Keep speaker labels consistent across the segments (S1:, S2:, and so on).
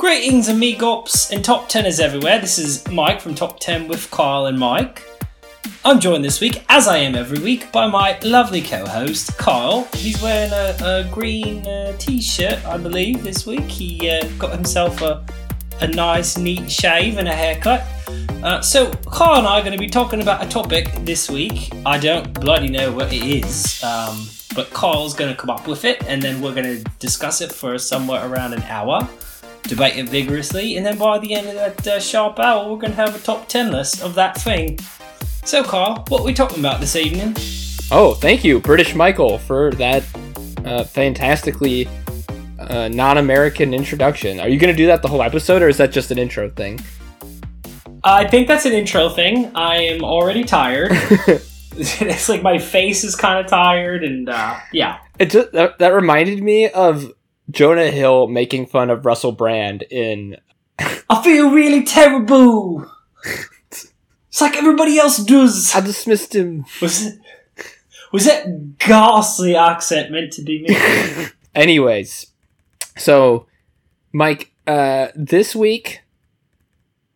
S1: Greetings, amigos and top teners everywhere. This is Mike from Top 10 with Kyle and Mike. I'm joined this week, as I am every week, by my lovely co host, Kyle. He's wearing a, a green uh, t shirt, I believe, this week. He uh, got himself a, a nice, neat shave and a haircut. Uh, so, Kyle and I are going to be talking about a topic this week. I don't bloody know what it is, um, but Kyle's going to come up with it, and then we're going to discuss it for somewhere around an hour debate it vigorously, and then by the end of that uh, sharp hour, we're going to have a top 10 list of that thing. So, Carl, what are we talking about this evening?
S2: Oh, thank you, British Michael, for that uh, fantastically uh, non American introduction. Are you going to do that the whole episode, or is that just an intro thing?
S1: I think that's an intro thing. I am already tired. it's like my face is kind of tired, and uh, yeah.
S2: It just, that, that reminded me of Jonah Hill making fun of Russell Brand in.
S1: I feel really terrible. it's like everybody else does.
S2: I dismissed him.
S1: Was it? Was that ghastly accent meant to be me?
S2: Anyways, so Mike, uh, this week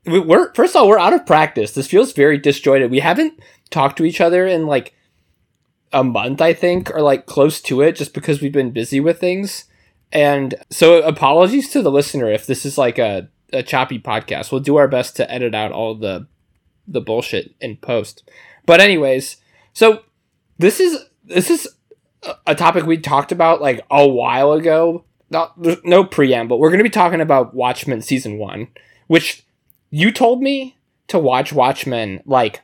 S2: we're first of all we're out of practice. This feels very disjointed. We haven't talked to each other in like a month, I think, or like close to it, just because we've been busy with things. And so apologies to the listener if this is like a, a choppy podcast. We'll do our best to edit out all the the bullshit in post. But anyways, so this is this is a topic we talked about like a while ago. Not there's no preamble. We're going to be talking about Watchmen season 1, which you told me to watch Watchmen like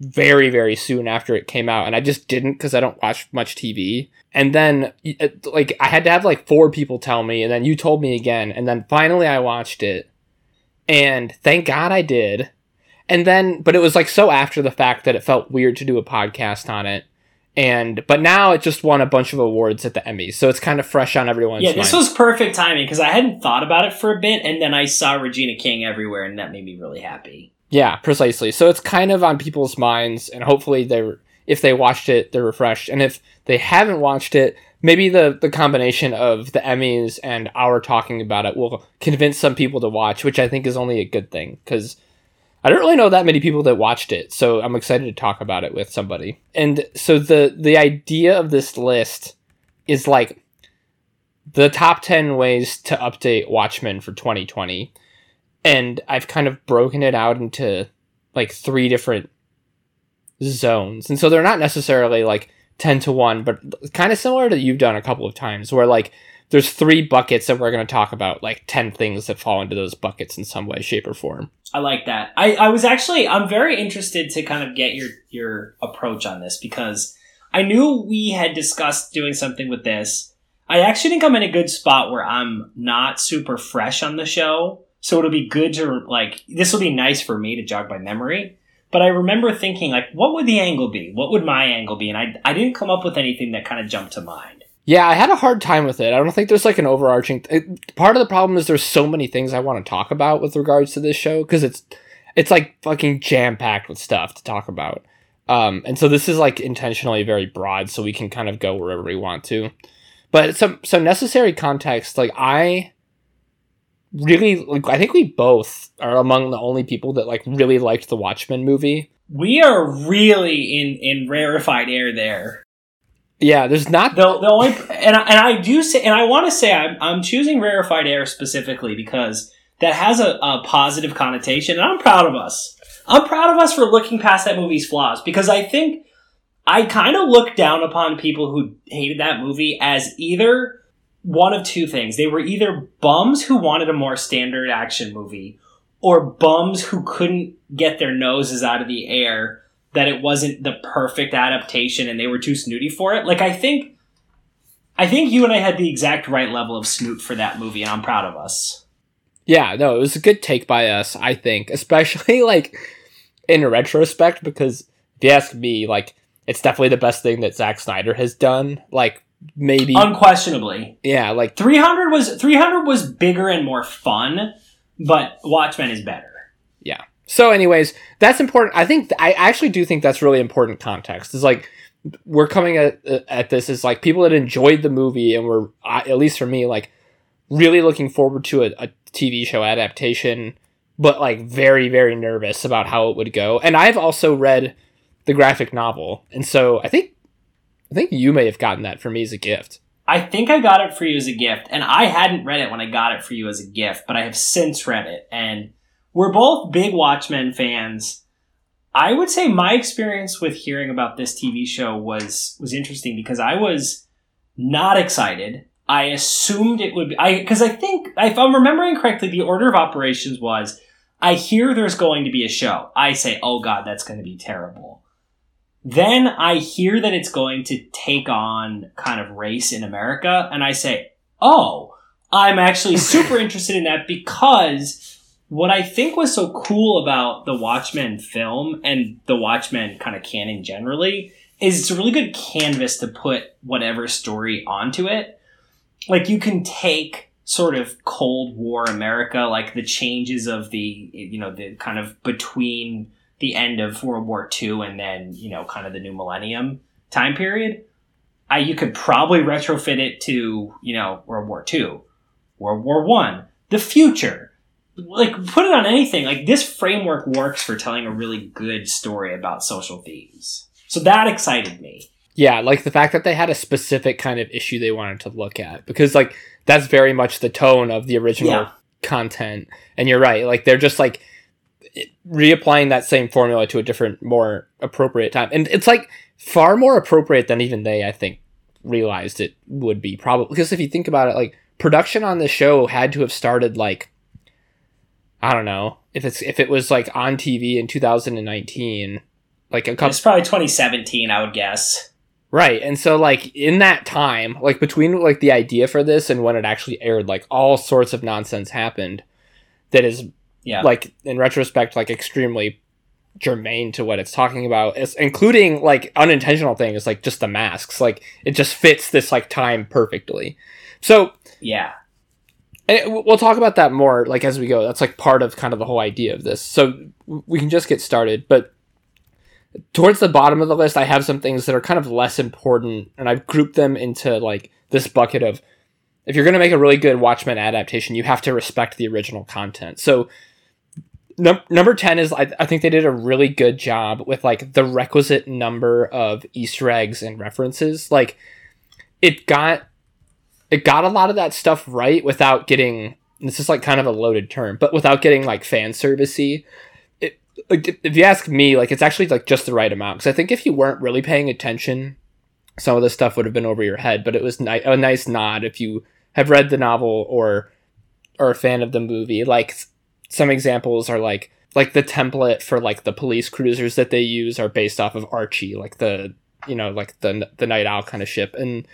S2: very very soon after it came out and I just didn't cuz I don't watch much TV. And then uh, like I had to have like four people tell me and then you told me again and then finally I watched it. And thank God I did. And then but it was like so after the fact that it felt weird to do a podcast on it. And but now it just won a bunch of awards at the Emmys, so it's kind of fresh on everyone's.
S1: Yeah, this mind. was perfect timing because I hadn't thought about it for a bit, and then I saw Regina King everywhere, and that made me really happy.
S2: Yeah, precisely. So it's kind of on people's minds, and hopefully they're if they watched it, they're refreshed, and if they haven't watched it, maybe the the combination of the Emmys and our talking about it will convince some people to watch, which I think is only a good thing because I don't really know that many people that watched it, so I'm excited to talk about it with somebody. And so the the idea of this list is like the top 10 ways to update Watchmen for 2020 and I've kind of broken it out into like three different zones. And so they're not necessarily like 10 to 1, but kind of similar to you've done a couple of times where like there's three buckets that we're going to talk about like 10 things that fall into those buckets in some way shape or form.
S1: I like that. I, I was actually I'm very interested to kind of get your your approach on this because I knew we had discussed doing something with this. I actually think I'm in a good spot where I'm not super fresh on the show so it'll be good to like this will be nice for me to jog my memory. But I remember thinking like, what would the angle be? What would my angle be? And I I didn't come up with anything that kind of jumped to mind.
S2: Yeah, I had a hard time with it. I don't think there's like an overarching. It, part of the problem is there's so many things I want to talk about with regards to this show because it's it's like fucking jam packed with stuff to talk about. Um, and so this is like intentionally very broad, so we can kind of go wherever we want to. But some some necessary context, like I really like I think we both are among the only people that like really liked the Watchmen movie.
S1: We are really in in rarefied air there.
S2: Yeah, there's not
S1: the, the only and I, and I do say and I want to say I'm I'm choosing rarefied air specifically because that has a, a positive connotation and I'm proud of us. I'm proud of us for looking past that movie's flaws because I think I kind of look down upon people who hated that movie as either one of two things. They were either bums who wanted a more standard action movie or bums who couldn't get their noses out of the air that it wasn't the perfect adaptation and they were too snooty for it. Like I think I think you and I had the exact right level of snoot for that movie and I'm proud of us.
S2: Yeah, no, it was a good take by us, I think, especially like in retrospect because if you ask me, like it's definitely the best thing that Zack Snyder has done. Like maybe
S1: unquestionably.
S2: Yeah, like
S1: 300 was 300 was bigger and more fun, but Watchmen is better.
S2: Yeah. So anyways, that's important. I think I actually do think that's really important context. It's like we're coming at at this as like people that enjoyed the movie and were uh, at least for me like really looking forward to a, a TV show adaptation, but like very, very nervous about how it would go. And I've also read the graphic novel, and so I think I think you may have gotten that for me as a gift.
S1: I think I got it for you as a gift, and I hadn't read it when I got it for you as a gift, but I have since read it, and we're both big Watchmen fans. I would say my experience with hearing about this TV show was was interesting because I was not excited. I assumed it would be I because I think if I'm remembering correctly, the order of operations was I hear there's going to be a show. I say, oh god, that's going to be terrible. Then I hear that it's going to take on kind of race in America, and I say, oh, I'm actually super interested in that because what I think was so cool about the Watchmen film and the Watchmen kind of canon generally is it's a really good canvas to put whatever story onto it. Like you can take sort of Cold War America, like the changes of the, you know, the kind of between the end of World War II and then, you know, kind of the new millennium time period. I, you could probably retrofit it to, you know, World War II, World War One, the future, like put it on anything. Like this framework works for telling a really good story about social themes. So that excited me.
S2: Yeah, like the fact that they had a specific kind of issue they wanted to look at because like that's very much the tone of the original yeah. content. And you're right, like they're just like reapplying that same formula to a different, more appropriate time. And it's like far more appropriate than even they, I think, realized it would be. Probably because if you think about it, like production on the show had to have started like I don't know if it's if it was like on TV in 2019, like a couple.
S1: It's probably 2017, I would guess.
S2: Right, and so like in that time, like between like the idea for this and when it actually aired, like all sorts of nonsense happened that is yeah. like in retrospect like extremely germane to what it's talking about it's including like unintentional things like just the masks. Like it just fits this like time perfectly. So
S1: yeah.
S2: and we'll talk about that more like as we go. That's like part of kind of the whole idea of this. So we can just get started but towards the bottom of the list i have some things that are kind of less important and i've grouped them into like this bucket of if you're going to make a really good watchmen adaptation you have to respect the original content. So num- number 10 is I, I think they did a really good job with like the requisite number of easter eggs and references. Like it got it got a lot of that stuff right without getting this is like kind of a loaded term but without getting like fan servicey. It, like, if you ask me like it's actually like just the right amount because i think if you weren't really paying attention some of the stuff would have been over your head but it was ni- a nice nod if you have read the novel or are a fan of the movie. Like some examples are like like the template for like the police cruisers that they use are based off of Archie, like the you know like the the Nite Owl kind of ship, and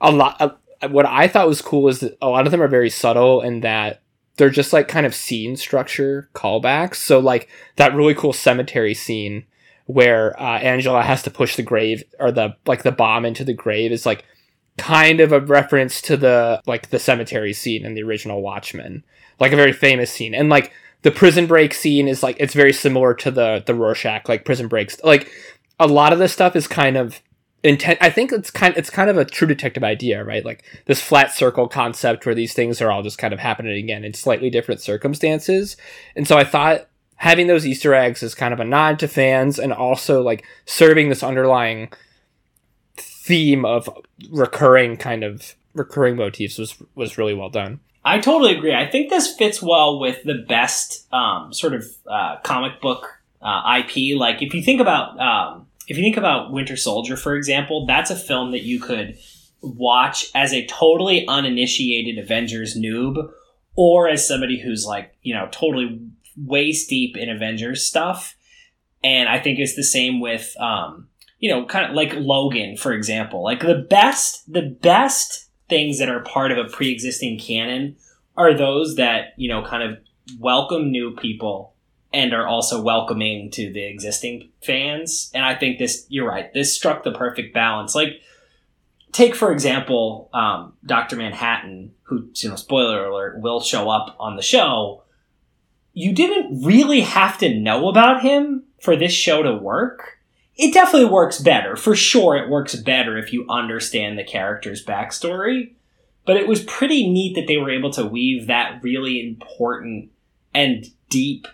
S2: a lot. Uh, what I thought was cool is that a lot of them are very subtle in that they're just like kind of scene structure callbacks. So like that really cool cemetery scene where uh, Angela has to push the grave or the like the bomb into the grave is like kind of a reference to the like the cemetery scene in the original Watchmen like a very famous scene. And like the prison break scene is like it's very similar to the the Rorschach like prison breaks. Like a lot of this stuff is kind of intent. I think it's kind it's kind of a true detective idea, right? Like this flat circle concept where these things are all just kind of happening again in slightly different circumstances. And so I thought having those Easter eggs is kind of a nod to fans and also like serving this underlying theme of recurring kind of recurring motifs was was really well done.
S1: I totally agree. I think this fits well with the best um, sort of uh, comic book uh, IP. Like if you think about um, if you think about Winter Soldier, for example, that's a film that you could watch as a totally uninitiated Avengers noob, or as somebody who's like you know totally waist deep in Avengers stuff. And I think it's the same with um, you know kind of like Logan, for example. Like the best the best things that are part of a pre-existing canon are those that you know kind of welcome new people and are also welcoming to the existing fans. And i think this you're right this struck the perfect balance. Like take for example um, dr manhattan who you know spoiler alert will show up on the show. You didn't really have to know about him for this show to work it definitely works better. For sure, it works better if you understand the character's backstory. but it was pretty neat that they were able to weave that really important and deep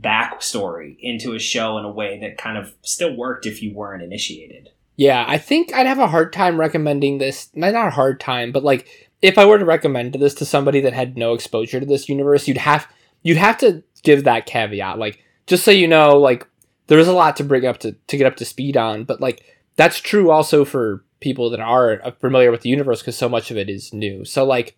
S1: backstory into a show in a way that kind of still worked if you weren't initiated.
S2: Yeah, I think I'd have a hard time recommending this. Not a hard time, but like if I were to recommend this to somebody that had no exposure to this universe, you'd have you'd have to give that caveat. Like just so you know, like there is a lot to bring up to to get up to speed on, but like that's true also for people that are uh, familiar with the universe because so much of it is new. So like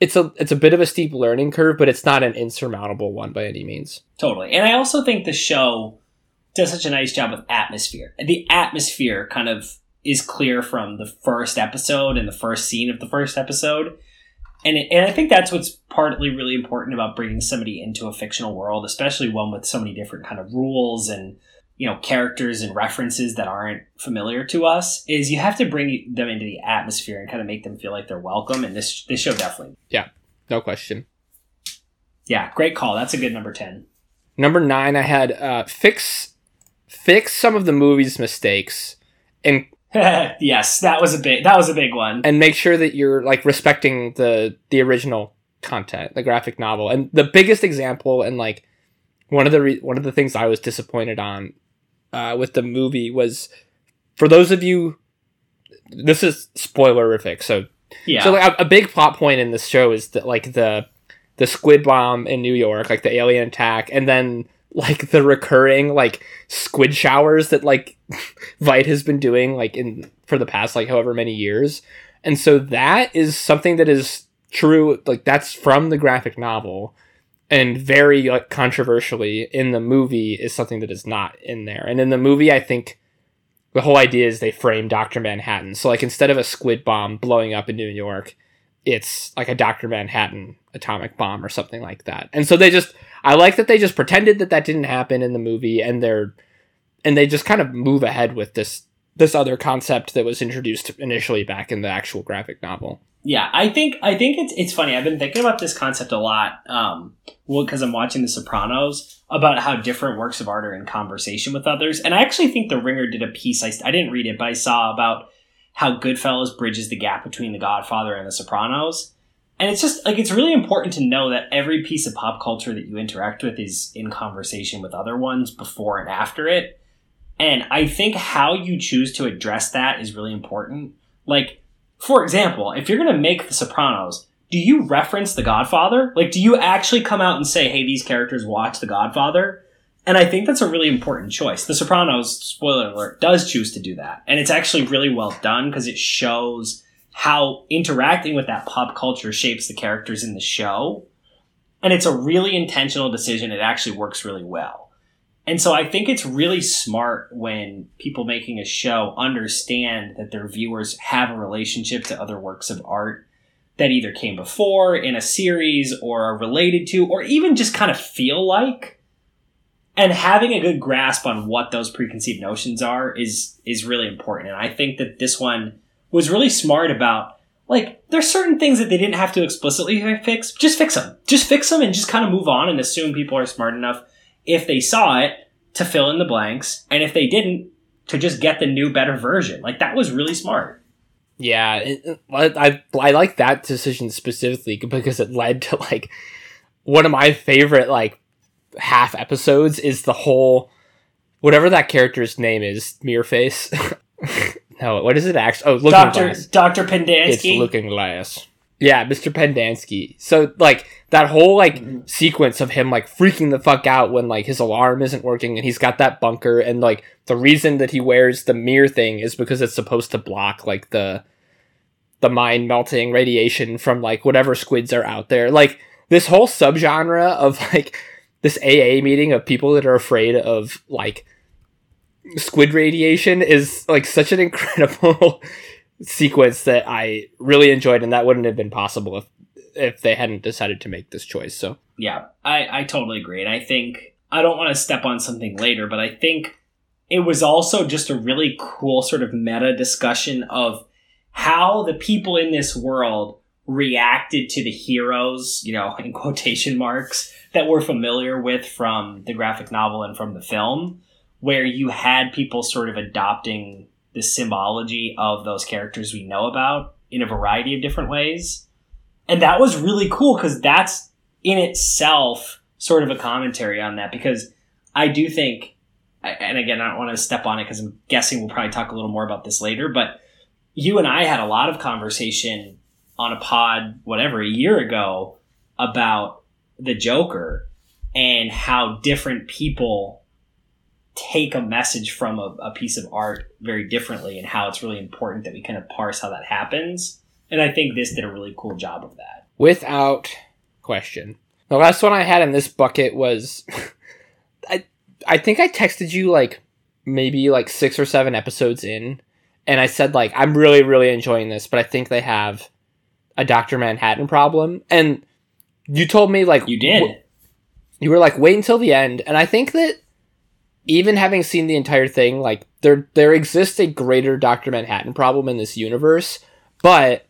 S2: it's a it's a bit of a steep learning curve, but it's not an insurmountable one by any means.
S1: Totally. And I also think the show does such a nice job with atmosphere. The atmosphere kind of is clear from the first episode and the first scene of the first episode. And, it, and I think that's what's partly really important about bringing somebody into a fictional world, especially one with so many different kind of rules and you know characters and references that aren't familiar to us is you have to bring them into the atmosphere and kind of make them feel like they're welcome. And this this show definitely
S2: yeah no question.
S1: Yeah great call. That's a good number 10
S2: number 9 i had uh, fix fix some of the movie's mistakes and
S1: yes that was a big that was a big one.
S2: And make sure that you're like respecting the the original content the graphic novel. And the biggest example and like one of the re- one of the things I was disappointed on uh, with the movie was for those of you this is spoilerific so yeah. so like a, a, big plot point in this show is that like the the squid bomb in new york like the alien attack and then like the recurring like squid showers that like Veidt has been doing like in for the past like however many years and so that is something that is true like that's from the graphic novel and very like controversially in the movie is something that is not in there. And in the movie, I think the whole idea is they frame Doctor Manhattan. So like instead of a squid bomb blowing up in New York, it's like a Doctor Manhattan atomic bomb or something like that. And so they just I like that they just pretended that that didn't happen in the movie, and they're and they just kind of move ahead with this this other concept that was introduced initially back in the actual graphic novel.
S1: Yeah, I think I think it's it's funny. I've been thinking about this concept a lot. Um, well, because I'm watching The Sopranos about how different works of art are in conversation with others, and I actually think The Ringer did a piece. I I didn't read it, but I saw about how Goodfellas bridges the gap between The Godfather and The Sopranos. And it's just like it's really important to know that every piece of pop culture that you interact with is in conversation with other ones before and after it. And I think how you choose to address that is really important. Like for example, if you're going to make The Sopranos, do you reference The Godfather? Like, do you actually come out and say, hey, these characters watch The Godfather? And I think that's a really important choice. The Sopranos, spoiler alert, does choose to do that. And it's actually really well done because it shows how interacting with that pop culture shapes the characters in the show. And it's a really intentional decision. It actually works really well. And so I think it's really smart when people making a show understand that their viewers have a relationship to other works of art that either came before in a series or are related to, or even just kind of feel like. And having a good grasp on what those preconceived notions are is is really important. And I think that this one was really smart about like there's certain things that they didn't have to explicitly fix. Just fix them. Just fix them and just kind of move on and assume people are smart enough if they saw it to fill in the blanks, and if they didn't, to just get the new, better version. Like that was really smart.
S2: Yeah, it, I I like that decision specifically because it led to like one of my favorite like half episodes is the whole whatever that character's name is, Face. no, what is it actually? Oh, Looking
S1: Doctor
S2: Glass.
S1: Doctor Pendanski.
S2: It's Looking Glass. Yeah, Mr. Pendanski. So like that whole like mm-hmm. sequence of him like freaking the fuck out when like his alarm isn't working and he's got that bunker and like the reason that he wears the mirror thing is because it's supposed to block like the the mind melting radiation from like whatever squids are out there. Like this whole subgenre of like this AA meeting of people that are afraid of like squid radiation is like such an incredible sequence that I really enjoyed, and that wouldn't have been possible if if they hadn't decided to make this choice. So
S1: yeah, I I totally agree, and I think I don't want to step on something later, but I think it was also just a really cool sort of meta discussion of how the people in this world reacted to the heroes, you know, in quotation marks, that we're familiar with from the graphic novel and from the film, where you had people sort of adopting the symbology of those characters we know about in a variety of different ways. And that was really cool because that's in itself sort of a commentary on that because I do think, and again, I don't want to step on it because I'm guessing we'll probably talk a little more about this later, but you and I had a lot of conversation on a pod, whatever, a year ago about the Joker and how different people take a message from a, a, piece of art very differently and how it's really important that we kind of parse how that happens. And I think this did a really cool job of that.
S2: Without question. The last one I had in this bucket was I I think I texted you like maybe like 6 or 7 episodes in and I said like I'm really really enjoying this, but I think they have a Dr. Manhattan problem and you told me like
S1: You did. W-
S2: you were like wait until the end and I think that even having seen the entire thing, like there there exists a greater Doctor Manhattan problem in this universe, but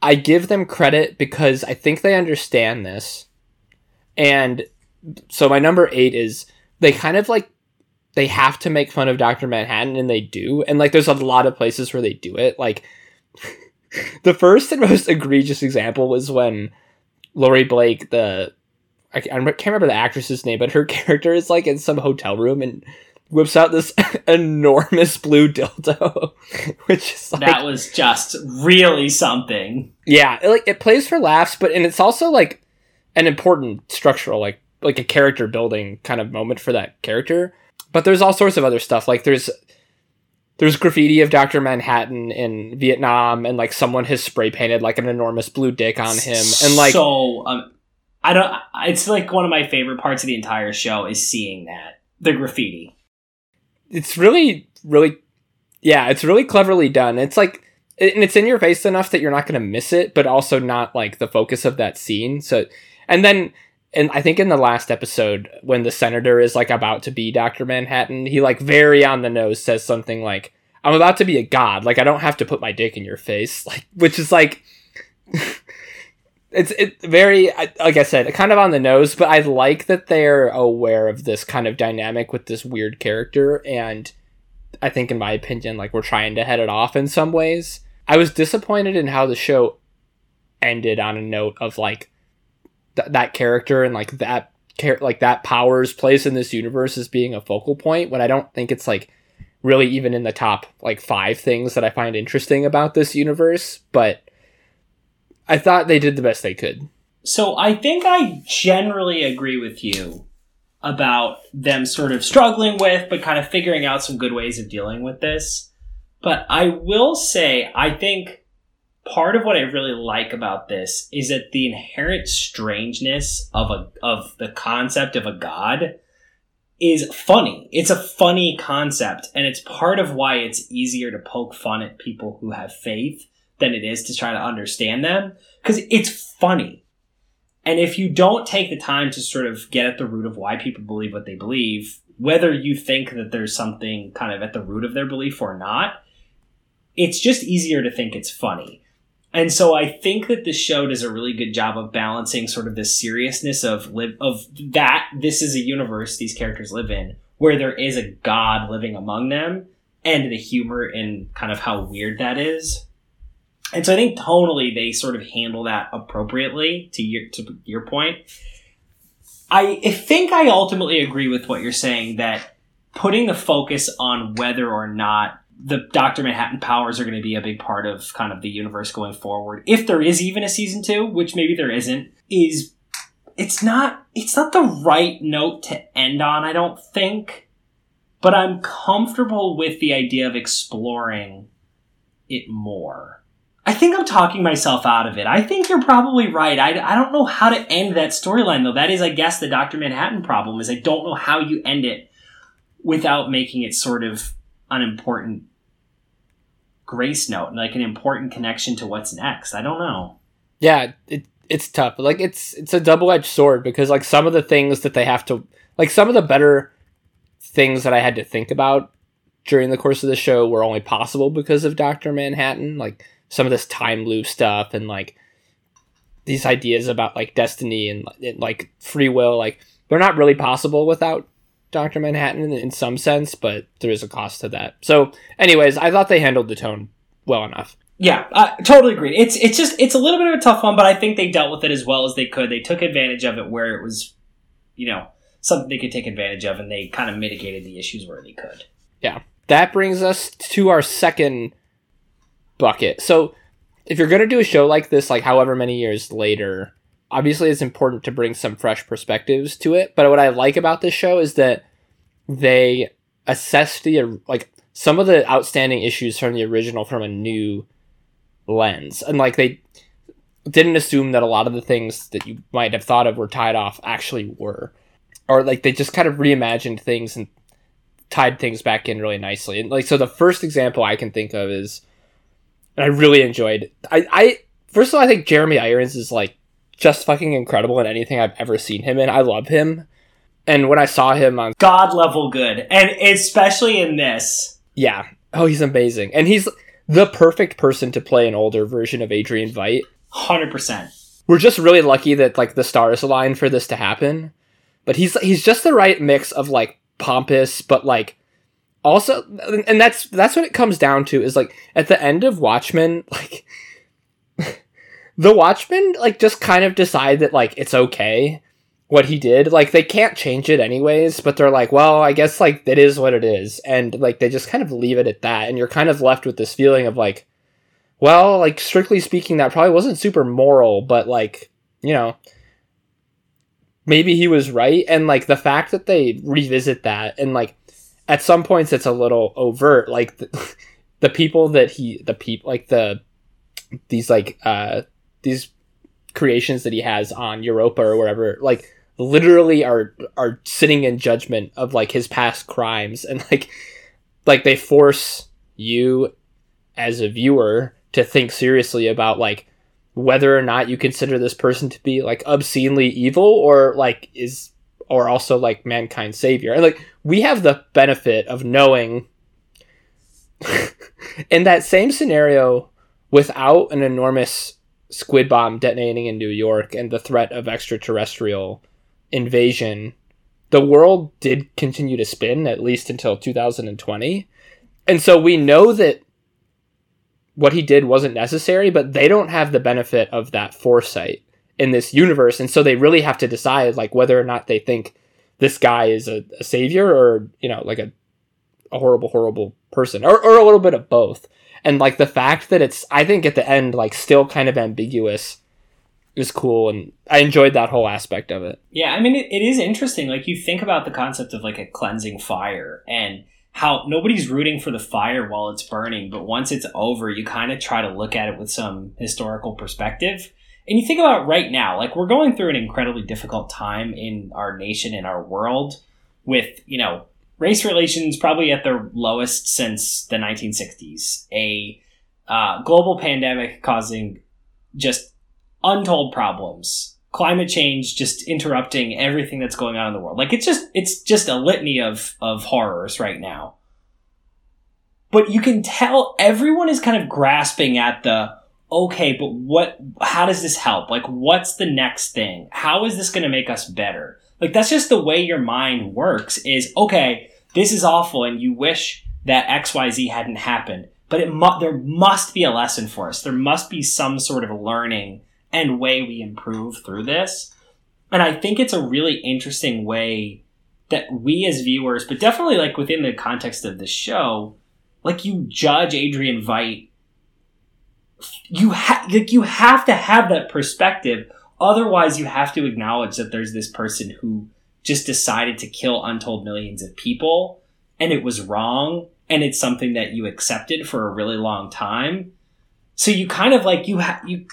S2: I give them credit because I think they understand this. And so my number eight is they kind of like they have to make fun of Doctor Manhattan, and they do. And like there's a lot of places where they do it. Like the first and most egregious example was when Laurie Blake, the I can't remember the actress's name, but her character is like in some hotel room and whips out this enormous blue dildo, which is like,
S1: that was just really something.
S2: Yeah, it, like it plays for laughs, but and it's also like an important structural, like like a character building kind of moment for that character. But there's all sorts of other stuff. Like there's there's graffiti of Doctor Manhattan in Vietnam, and like someone has spray painted like an enormous blue dick on him, and like
S1: so. Um, I don't. It's like one of my favorite parts of the entire show is seeing that the graffiti.
S2: It's really, really, yeah, it's really cleverly done. It's like, and it's in your face enough that you're not going to miss it, but also not like the focus of that scene. So, and then, and I think in the last episode when the senator is like about to be Doctor Manhattan, he like very on the nose says something like, "I'm about to be a god. Like I don't have to put my dick in your face." Like, which is like. it's it very like I said, kind of on the nose, but I like that they're aware of this kind of dynamic with this weird character, and I think, in my opinion, like we're trying to head it off in some ways. I was disappointed in how the show ended on a note of like th- that character and like that char- like that power's place in this universe as being a focal point when I don't think it's like really even in the top like five things that I find interesting about this universe, but I thought they did the best they could.
S1: So I think I generally agree with you about them sort of struggling with, but kind of figuring out some good ways of dealing with this. But I will say, I think part of what I really like about this is that the inherent strangeness of a of the concept of a god is funny. It's a funny concept, and it's part of why it's easier to poke fun at people who have faith than it is to try to understand them because it's funny. And if you don't take the time to sort of get at the root of why people believe what they believe, whether you think that there's something kind of at the root of their belief or not, it's just easier to think it's funny. And so I think that the show does a really good job of balancing sort of the seriousness of live of that this is a universe these characters live in where there is a god living among them and the humor and kind of how weird that is and so I think tonally they sort of handle that appropriately to your to your point. I think I ultimately agree with what you're saying that putting the focus on whether or not the Doctor Manhattan powers are going to be a big part of kind of the universe going forward, if there is even a season two, which maybe there isn't, is it's not it's not the right note to end on. I don't think, but I'm comfortable with the idea of exploring it more. I think I'm talking myself out of it. I think you're probably right. I, I don't know how to end that storyline though. That is, I guess, the Dr. Manhattan problem is I don't know how you end it without making it sort of an important grace note, like an important connection to what's next. I don't know.
S2: Yeah, it, it's tough. Like it's it's a double edged sword because like some of the things that they have to like some of the better things that I had to think about during the course of the show were only possible because of Doctor Manhattan. Like some of this time loop stuff and like these ideas about like destiny and, and like free will like they're not really possible without Dr. Manhattan in, some sense, but there is a cost to that. So, anyways, I thought they handled the tone well enough.
S1: Yeah, I totally agree. It's it's just it's a little bit of a tough one, but I think they dealt with it as well as they could. They took advantage of it where it was, you know, something they could take advantage of, and they kind of mitigated the issues where they could.
S2: Yeah, that brings us to our second bucket. So, if you're gonna do a show like this, like however many years later, obviously it's important to bring some fresh perspectives to it. But what I like about this show is that they assess the like some of the outstanding issues from the original from a new lens and like they didn't assume that a lot of the things that you might have thought of were tied off actually were or like they just kind of reimagined things and tied things back in really nicely and like so the first example i can think of is and i really enjoyed i i first of all i think jeremy irons is like just fucking incredible in anything i've ever seen him in i love him and when i saw him on
S1: God level good, and especially in this.
S2: yeah oh he's amazing and he's the perfect person to play an older version of adrian veidt
S1: Hundred percent.
S2: we're just really lucky that like the stars aligned for this to happen. But he's he's just the right mix of like pompous, but like also, and that's that's what it comes down to is like at the end of Watchmen, like the Watchmen like just kind of decide that like it's okay what he did. Like they can't change it anyways, but they're like, well, I guess like that is what it is, and like they just kind of leave it at that, and you're kind of left with this feeling of like well, like strictly speaking, that probably wasn't super moral, but like, you know, maybe he was right. And like the fact that they revisit that and like at some points it's a little overt, like the, the people that he, the people, like the, these like, uh, these creations that he has on Europa or wherever, like literally are, are sitting in judgment of like his past crimes. And like, like they force you as a viewer to think seriously about like whether or not you consider this person to be like obscenely evil or like is or also like mankind's savior. And like we have the benefit of knowing in that same scenario without an enormous squid bomb detonating in New York and the threat of extraterrestrial invasion the world did continue to spin at least until 2020 and so we know that what he did wasn't necessary, but they don't have the benefit of that foresight in this universe. And so they really have to decide like whether or not they think this guy is a, a savior or, you know, like a, a horrible, horrible person or, or a little bit of both. And like the fact that it's, I think at the end, like still kind of ambiguous is cool. And I enjoyed that whole aspect of it.
S1: Yeah, I mean, it, it is interesting. Like, you think about the concept of like a cleansing fire and how nobody's rooting for the fire while it's burning, but once it's over, you kind of try to look at it with some historical perspective. And you think about right now, like, we're going through an incredibly difficult time in our nation, in our world, with, you know, race relations probably at their lowest since the 1960s, a uh, global pandemic causing just untold problems. Climate change just interrupting everything that's going on in the world. Like it's just it's just a litany of of horrors right now. But you can tell everyone is kind of grasping at the okay but what how does this help? Like what's the next thing? How is this going to make us better? Like that's just the way your mind works is okay this is awful and you wish that xyz hadn't happened but it mu- there must be a lesson for us there must be some sort of learning and way we improve through this. And I think it's a really interesting way that we as viewers, but definitely like within the context of the show, like you judge Adrian Veidt. You have like you have to have that perspective. Otherwise, you have to acknowledge that there's this person who just decided to kill untold millions of people, and it was wrong, and it's something that you accepted for a really long time. So you kind of like you you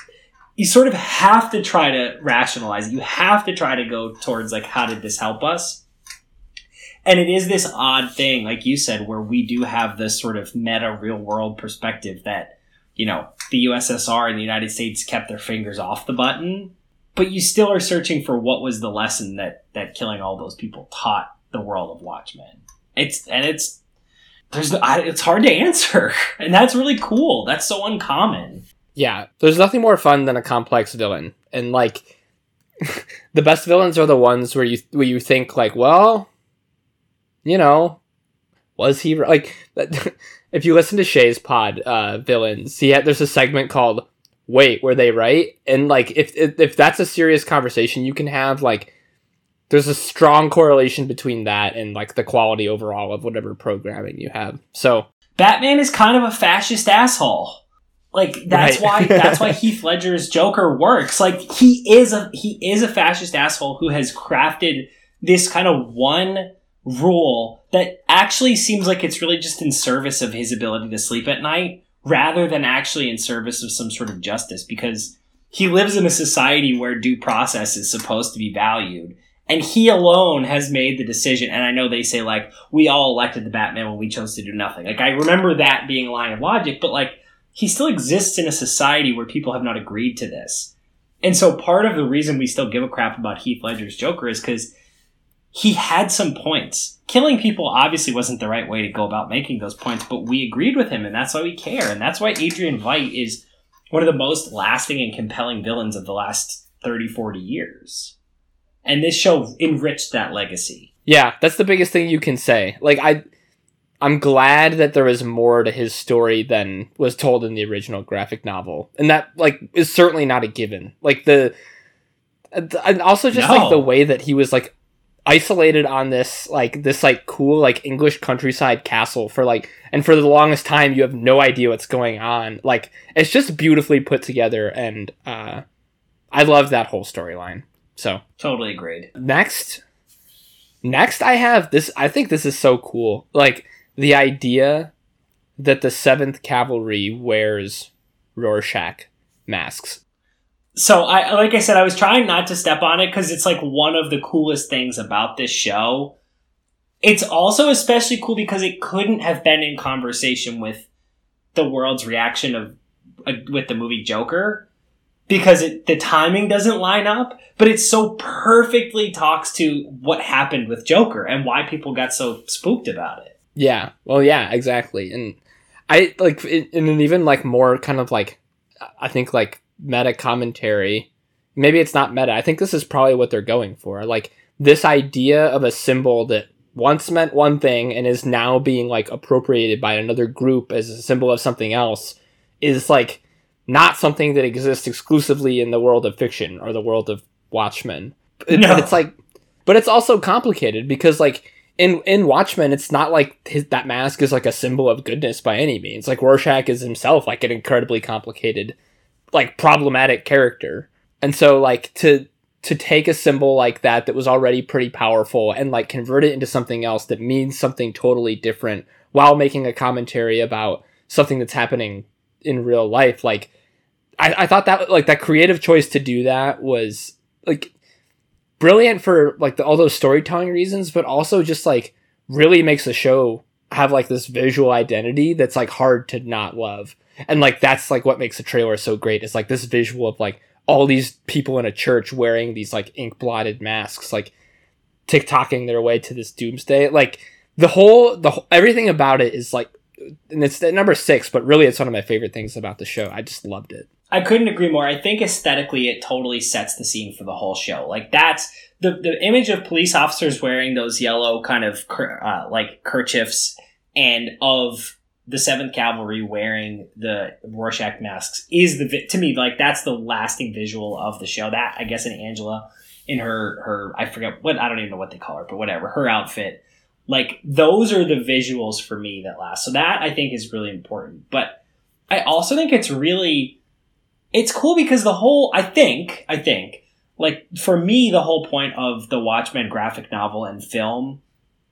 S1: you sort of have to try to rationalize. You have to try to go towards like, how did this help us? And it is this odd thing, like you said, where we do have this sort of meta real world perspective that, you know, the USSR and the United States kept their fingers off the button, but you still are searching for what was the lesson that, that killing all those people taught the world of Watchmen. It's, and it's, there's, it's hard to answer. And that's really cool. That's so uncommon.
S2: Yeah, there's nothing more fun than a complex villain, and like the best villains are the ones where you where you think like, well, you know, was he like? if you listen to Shay's pod, uh, villains, he had, there's a segment called "Wait, were they right?" And like, if, if if that's a serious conversation you can have, like, there's a strong correlation between that and like the quality overall of whatever programming you have. So
S1: Batman is kind of a fascist asshole. Like that's
S2: Right.
S1: why that's why Heath Ledger's Joker works. Like he is a he is a fascist asshole who has crafted this kind of one rule that actually seems like it's really just in service of his ability to sleep at night rather than actually in service of some sort of justice because he lives in a society where due process is supposed to be valued. And he alone has made the decision and i know they say like we all elected the batman when we chose to do nothing. Like i remember that being a line of logic but like he still exists in a society where people have not agreed to this. And so part of the reason we still give a crap about heath ledger's joker is because he had some points killing people obviously wasn't the right way to go about making those points but we agreed with him and that's why we care and that's why adrian veidt is one of the most lasting and compelling villains of the last 30 40 years and this show enriched that legacy
S2: Yeah, that's the biggest thing you can say. Like I I'm glad that there is more to his story than was told in the original graphic novel. And that like is certainly not a given. Like the and also just like the way that he was like isolated on this like this like cool like English countryside castle for like and for the longest time you have no idea what's going on. Like it's just beautifully put together and uh I love that whole storyline. So
S1: totally agreed
S2: next next i have this i think this is so cool like the idea that the seventh kavalry wears rorschach masks
S1: so i like i said i was trying not to step on it because it's like one of the coolest things about this show. It's also especially cool because it couldn't have been in conversation with the world's reaction of uh, with the movie joker because it, the timing doesn't line up but it so perfectly talks to what happened with joker and why people got so spooked about it.
S2: Yeah. Well yeah exactly. And i like in, in an even like more kind of like i think like meta commentary maybe it's not meta i think this is probably what they're going for like this idea of a symbol that once meant one thing and is now being like appropriated by another group as a symbol of something else is like not something that exists exclusively in the world of fiction or the world of Watchmen. It-
S1: No.
S2: But it's like, but it's also complicated because like in in Watchmen, it's not like his, that mask is like a symbol of goodness by any means. Like Rorschach is himself like an incredibly complicated, like problematic character, and so like to to take a symbol like that that was already pretty powerful and like convert it into something else that means something totally different while making a commentary about something that's happening in real life like I, I thought that like that creative choice to do that was like brilliant for like the, all those storytelling reasons but also just like really makes the show have like this visual identity that's like hard to not love and like that's like what makes the trailer so great it's like this visual of like all these people in a church wearing these like ink blotted masks like tiktoking their way to this doomsday like the whole the whole, everything about it is like and it's at number six but really it's one of my favorite things about the show i just loved it
S1: I couldn't agree more. I think aesthetically, it totally sets the scene for the whole show. Like that's the the image of police officers wearing those yellow kind of uh, like kerchiefs, and of the Seventh Kavalry wearing the Rorschach masks is the to me like that's the lasting visual of the show. That I guess in Angela in her her I forget what I don't even know what they call her, but whatever her outfit. Like those are the visuals for me that last. So that I think is really important. But I also think it's really it's cool because the whole I think I think like for me the whole point of the Watchmen graphic novel and film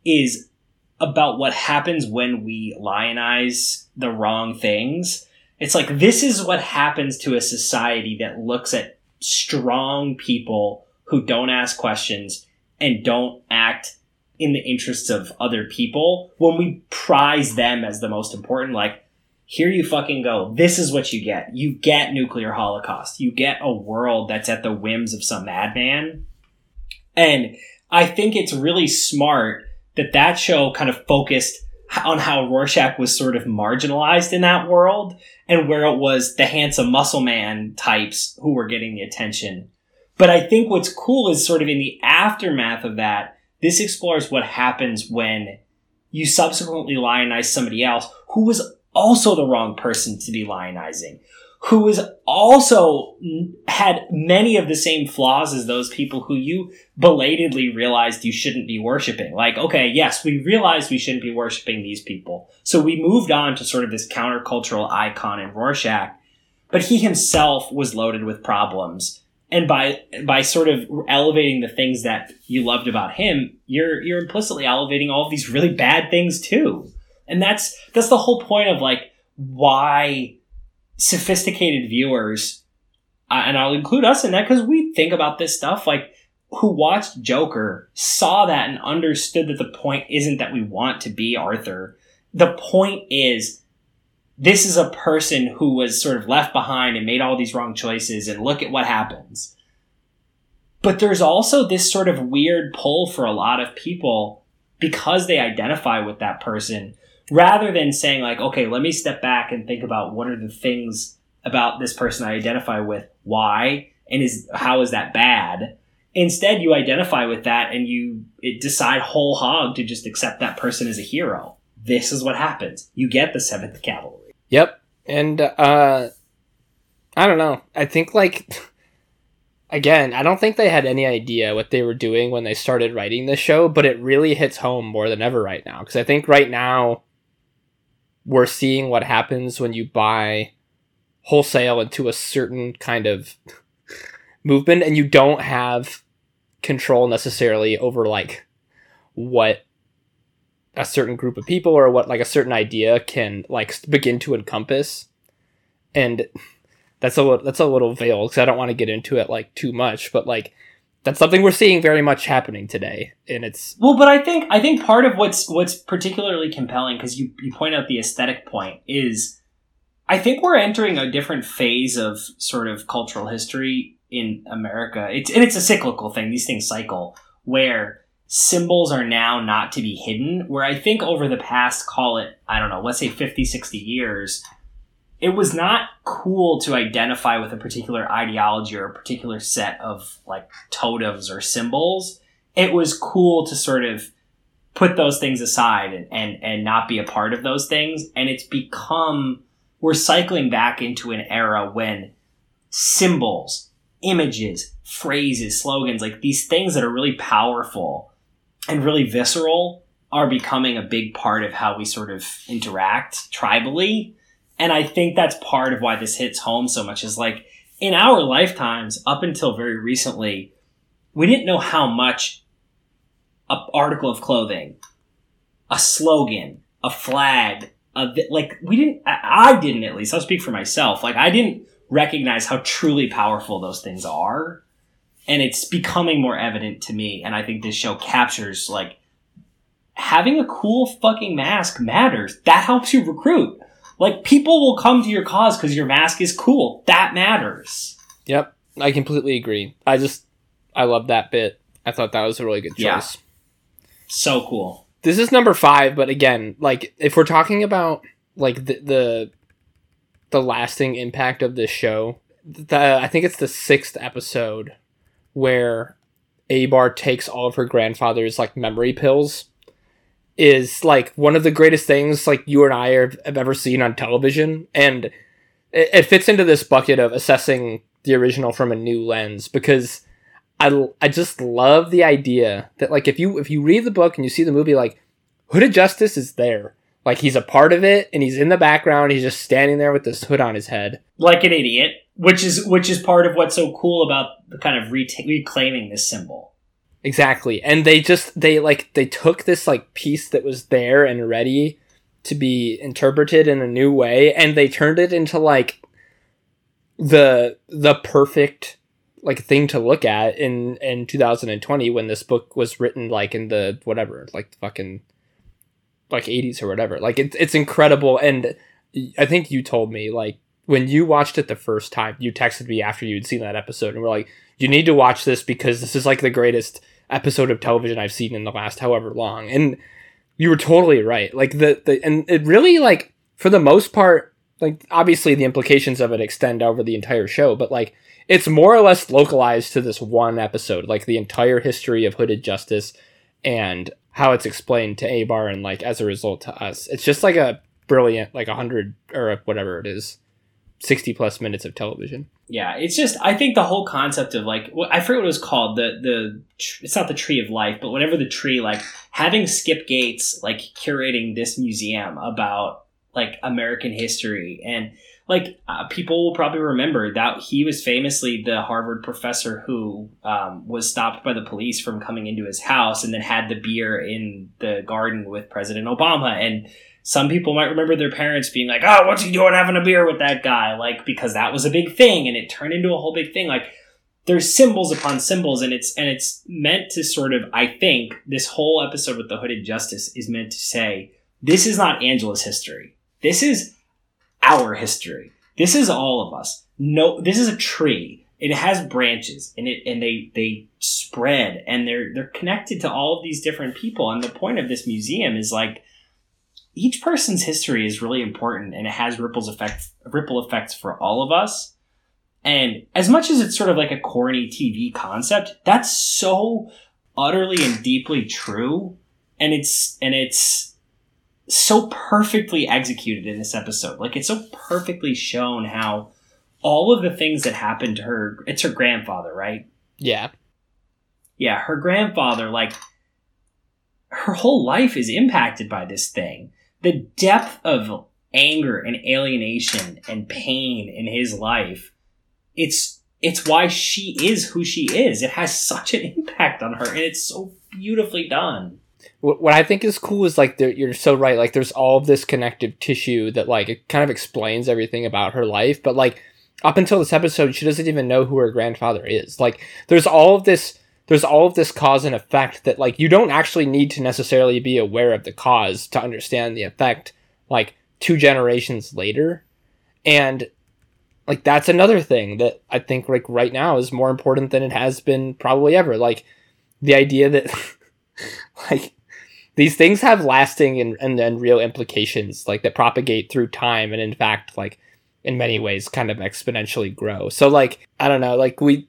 S1: is about what happens when we lionize the wrong things. It's like this is what happens to a society that looks at strong people who don't ask questions and don't act in the interests of other people when we prize them as the most important like here you fucking go. This is what you get. You get nuclear holocaust. You get a world that's at the whims of some madman. And I think it's really smart that that show kind of focused on how Rorschach was sort of marginalized in that world and where it was the handsome muscle man types who were getting the attention. But I think what's cool is sort of in the aftermath of that, this explores what happens when you subsequently lionize somebody else who was also the wrong person to be lionizing, who was also had many of the same flaws as those people who you belatedly realized you shouldn't be worshiping. Like, okay, yes, we realized we shouldn't be worshiping these people. So we moved on to sort of this countercultural icon in Rorschach, but he himself was loaded with problems. And by by sort of elevating the things that you loved about him, you're you're implicitly elevating all of these really bad things too. And that's that's the whole point of like why sophisticated viewers, uh, and I'll include us in that because we think about this stuff like who watched Joker saw that and understood that the point isn't that we want to be Arthur. The point is this is a person who was sort of left behind and made all these wrong choices and look at what happens. But there's also this sort of weird pull for a lot of people because they identify with that person rather than saying like, okay, let me step back and think about what are the things about this person I identify with, why, and is how is that bad? Instead, you identify with that and you decide whole hog to just accept that person as a hero. This is what happens. You get the Seventh Kavalry.
S2: Yep, and uh, I don't know. I think like. Again, I don't think they had any idea what they were doing when they started writing this show, but it really hits home more than ever right now. Because I think right now, we're seeing what happens when you buy wholesale into a certain kind of movement and you don't have control necessarily over like what a certain group of people or what like a certain idea can like begin to encompass. And that's a that's a little veiled because i don't want to get into it like too much but like that's something we're seeing very much happening today and it's
S1: well but i think i think part of what's what's particularly compelling because you, you point out the aesthetic point is i think we're entering a different phase of sort of cultural history in america. It's and it's a cyclical thing these things cycle where symbols are now not to be hidden where i think over the past call it i don't know let's say 50 60 years it was not cool to identify with a particular ideology or a particular set of like totems or symbols. It was cool to sort of put those things aside and, and, and not be a part of those things. And it's become, we're cycling back into an era when symbols, images, phrases, slogans, like these things that are really powerful and really visceral are becoming a big part of how we sort of interact tribally and I think that's part of why this hits home so much is like in our lifetimes, up until very recently, we didn't know how much a article of clothing, a slogan, a flag, a, like we didn't, I didn't at least, I'll speak for myself. Like I didn't recognize how truly powerful those things are. And it's becoming more evident to me. And I think this show captures like having a cool fucking mask matters. That helps you recruit. Like people will come to your cause because your mask is cool. That matters.
S2: Yep, I completely agree. I just I love that bit. I thought that was a really good choice. Yeah.
S1: So cool.
S2: This is number five, but again, like if we're talking about like the the, the lasting impact of this show, the, I think it's the sixth episode where Abar takes all of her grandfather's like memory pills is like one of the greatest things like you and I have, have ever seen on television, and it, it fits into this bucket of assessing the original from a new lens because I, I just love the idea that like if you if you read the book and you see the movie like Hooded Justice is there. Like he's a part of it and he's in the background he's just standing there with this hood on his head.
S1: Like an idiot which is which is part of what's so cool about the kind of reclaiming this symbol
S2: Exactly. And they just they like they took this like piece that was there and ready to be interpreted in a new way and they turned it into like the the perfect like thing to look at in in 2020 when this book was written like in the whatever like fucking like 80s or whatever like it's it's incredible and i think you told me like when you watched it the first time you texted me after you'd seen that episode and we're like you need to watch this because this is like the greatest episode of television I've seen in the last however long. And you were totally right. Like the, the and it really like for the most part, like obviously the implications of it extend over the entire show, but like it's more or less localized to this one episode, like the entire history of Hooded Justice and how it's explained to Abar and like as a result to us. It's just like a brilliant, like a hundred or whatever it is, sixty plus minutes of television.
S1: Yeah, it's just I think the whole concept of like I forget what it was called the the it's not the tree of life, but whatever the tree like having Skip Gates like curating this museum about like American history and like uh, people will probably remember that he was famously the Harvard professor who um, was stopped by the police from coming into his house and then had the beer in the garden with President Obama and some people might remember their parents being like, "Oh, what's he doing having a beer with that guy?" Like because that was a big thing, and it turned into a whole big thing. Like there's symbols upon symbols, and it's and it's meant to sort of. I think this whole episode with the Hooded Justice is meant to say this is not Angela's history. This is our history. This is all of us. No, this is a tree. It has branches, and it and they they spread, and they're they're connected to all of these different people. And the point of this museum is like each person's history is really important and it has ripples effect ripple effects for all of us. And as much as it's sort of like a corny TV concept, that's so utterly and deeply true. And it's and it's so perfectly executed in this episode. Like it's so perfectly shown how all of the things that happened to her it's her grandfather, right?
S2: Yeah.
S1: Yeah, her grandfather, like her whole life is impacted by this thing the depth of anger and alienation and pain in his life it's it's why she is who she is. It has such an impact on her and it's so beautifully done.
S2: What i think is cool is like you're so right like there's all of this connective tissue that like it kind of explains everything about her life but like up until this episode she doesn't even know who her grandfather is. Like there's all of this there's all of this cause and effect that like you don't actually need to necessarily be aware of the cause to understand the effect like two generations later. And like that's another thing that i think like right now is more important than it has been probably ever. Like the idea that like these things have lasting and, and, and real implications like that propagate through time and in fact like in many ways kind of exponentially grow. So like i don't know like we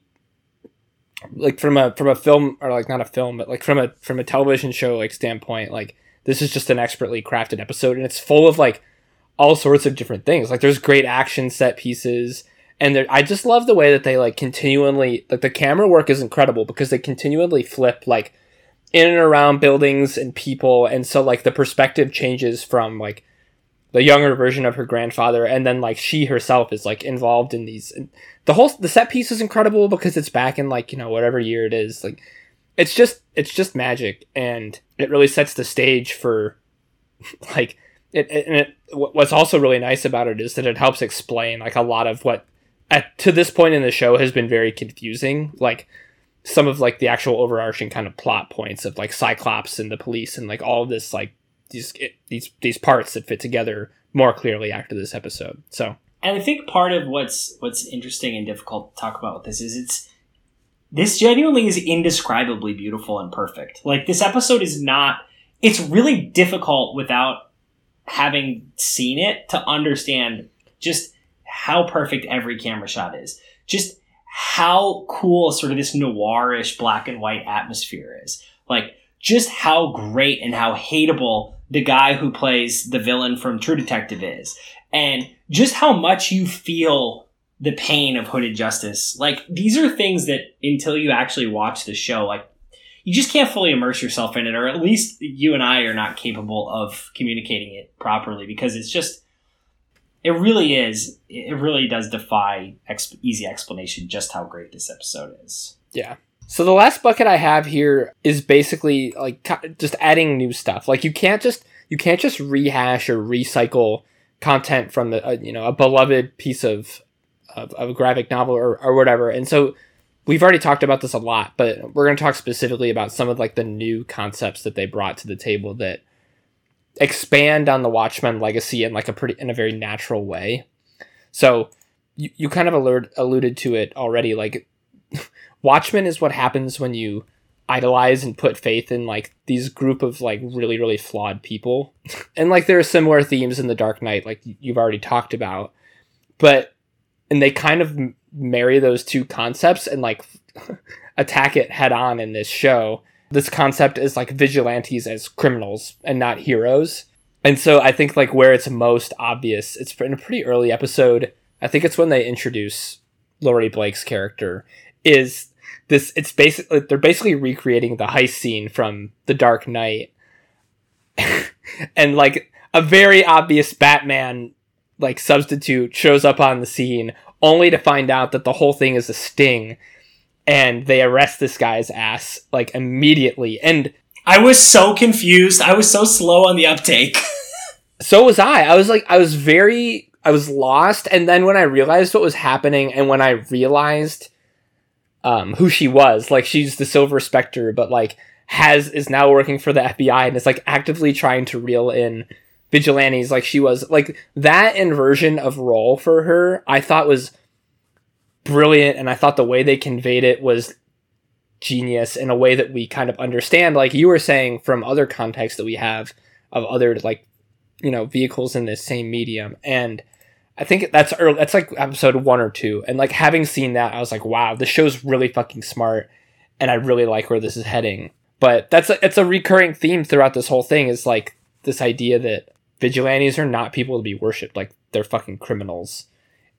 S2: like from a from a film or like not a film but like from a from a television show like standpoint like this is just an expertly crafted episode and it's full of like all sorts of different things. Like there's great action set pieces and i just love the way that they like continually like the camera work is incredible because they continually flip like in and around buildings and people and so like the perspective changes from like the younger version of her grandfather and then like she herself is like involved in these the whole the set piece is incredible because it's back in like you know whatever year it is like it's just it's just magic and it really sets the stage for like it, it, and it what's also really nice about it is that it helps explain like a lot of what at to this point in the show has been very confusing like some of like the actual overarching kind of plot points of like cyclops and the police and like all this like these these these parts that fit together more clearly after this episode. So,
S1: and I think part of what's what's interesting and difficult to talk about with this is it's this genuinely is indescribably beautiful and perfect. Like this episode is not. It's really difficult without having seen it to understand just how perfect every camera shot is. Just how cool sort of this noirish black and white atmosphere is. Like just how great and how hateable the guy who plays the villain from True Detective is, and just how much you feel the pain of Hooded Justice. Like these are things that until you actually watch the show, like you just can't fully immerse yourself in it, or at least you and I are not capable of communicating it properly because it's just. It really is. It really does defy exp- easy explanation just how great this episode is.
S2: Yeah. So the last bucket I have here is basically like just adding new stuff. Like you can't just you can't just rehash or recycle content from the uh, you know a beloved piece of of, of a graphic novel or, or whatever. And so we've already talked about this a lot, but we're going to talk specifically about some of like the new concepts that they brought to the table that expand on the Watchmen legacy in like a pretty in a very natural way. So you, you kind of alert, alluded to it already like Watchmen is what happens when you idolize and put faith in like these group of like really really flawed people and like there are similar themes in the dark knight like you've already talked about but and they kind of marry those two concepts and like attack it head on in this show this concept is like vigilantes as criminals and not heroes and so I think like where it's most obvious, it's in a pretty early episode. I think it's when they introduce Laurie Blake's character. Is this? It's basically they're basically recreating the heist scene from The Dark Knight, and like a very obvious Batman like substitute shows up on the scene only to find out that the whole thing is a sting and they arrest this guy's ass like immediately and
S1: I was so confused. I was so slow on the uptake.
S2: so was I. I was like I was very I was lost and then when I realized what was happening and when I realized um who she was, like she's the Silver Spectre but like has is now working for the FBI and is like actively trying to reel in vigilantes like she was. Like that inversion of role for her I thought was brilliant and I thought the way they conveyed it was genius in a way that we kind of understand like you were saying from other contexts that we have of other like you know vehicles in this same medium. And I think that's early, that's like episode 1 or 2 and like having seen that I was like wow the show's really fucking smart and I really like where this is heading. But that's a, it's a recurring theme throughout this whole thing is like this idea that vigilantes are not people to be worshipped like they're fucking criminals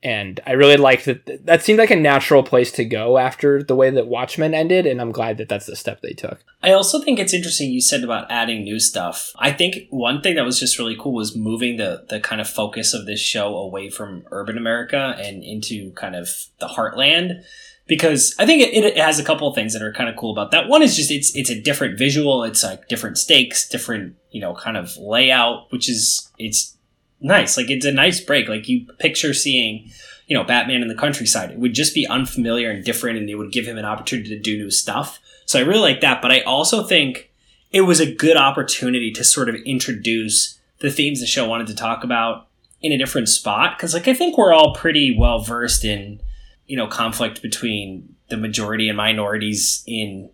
S2: and I really liked that. That seemed like a natural place to go after the way that Watchmen ended, and I'm glad that that's the step they took.
S1: I also think it's interesting you said about adding new stuff. I think one thing that was just really cool was moving the the kind of focus of this show away from urban America and into kind of the heartland. Because I think it, it has a couple of things that are kind of cool about that. One is just it's it's a different visual. It's like different stakes, different you know kind of layout, which is it's nice. Like it's a nice break. Like you picture seeing, you know, Batman in the countryside. It would just be unfamiliar and different, and it would give him an opportunity to do new stuff. So I really like that. But I also think it was a good opportunity to sort of introduce the themes the show wanted to talk about in a different spot. Because like I think we're all pretty well versed in, you know, conflict between the majority and minorities in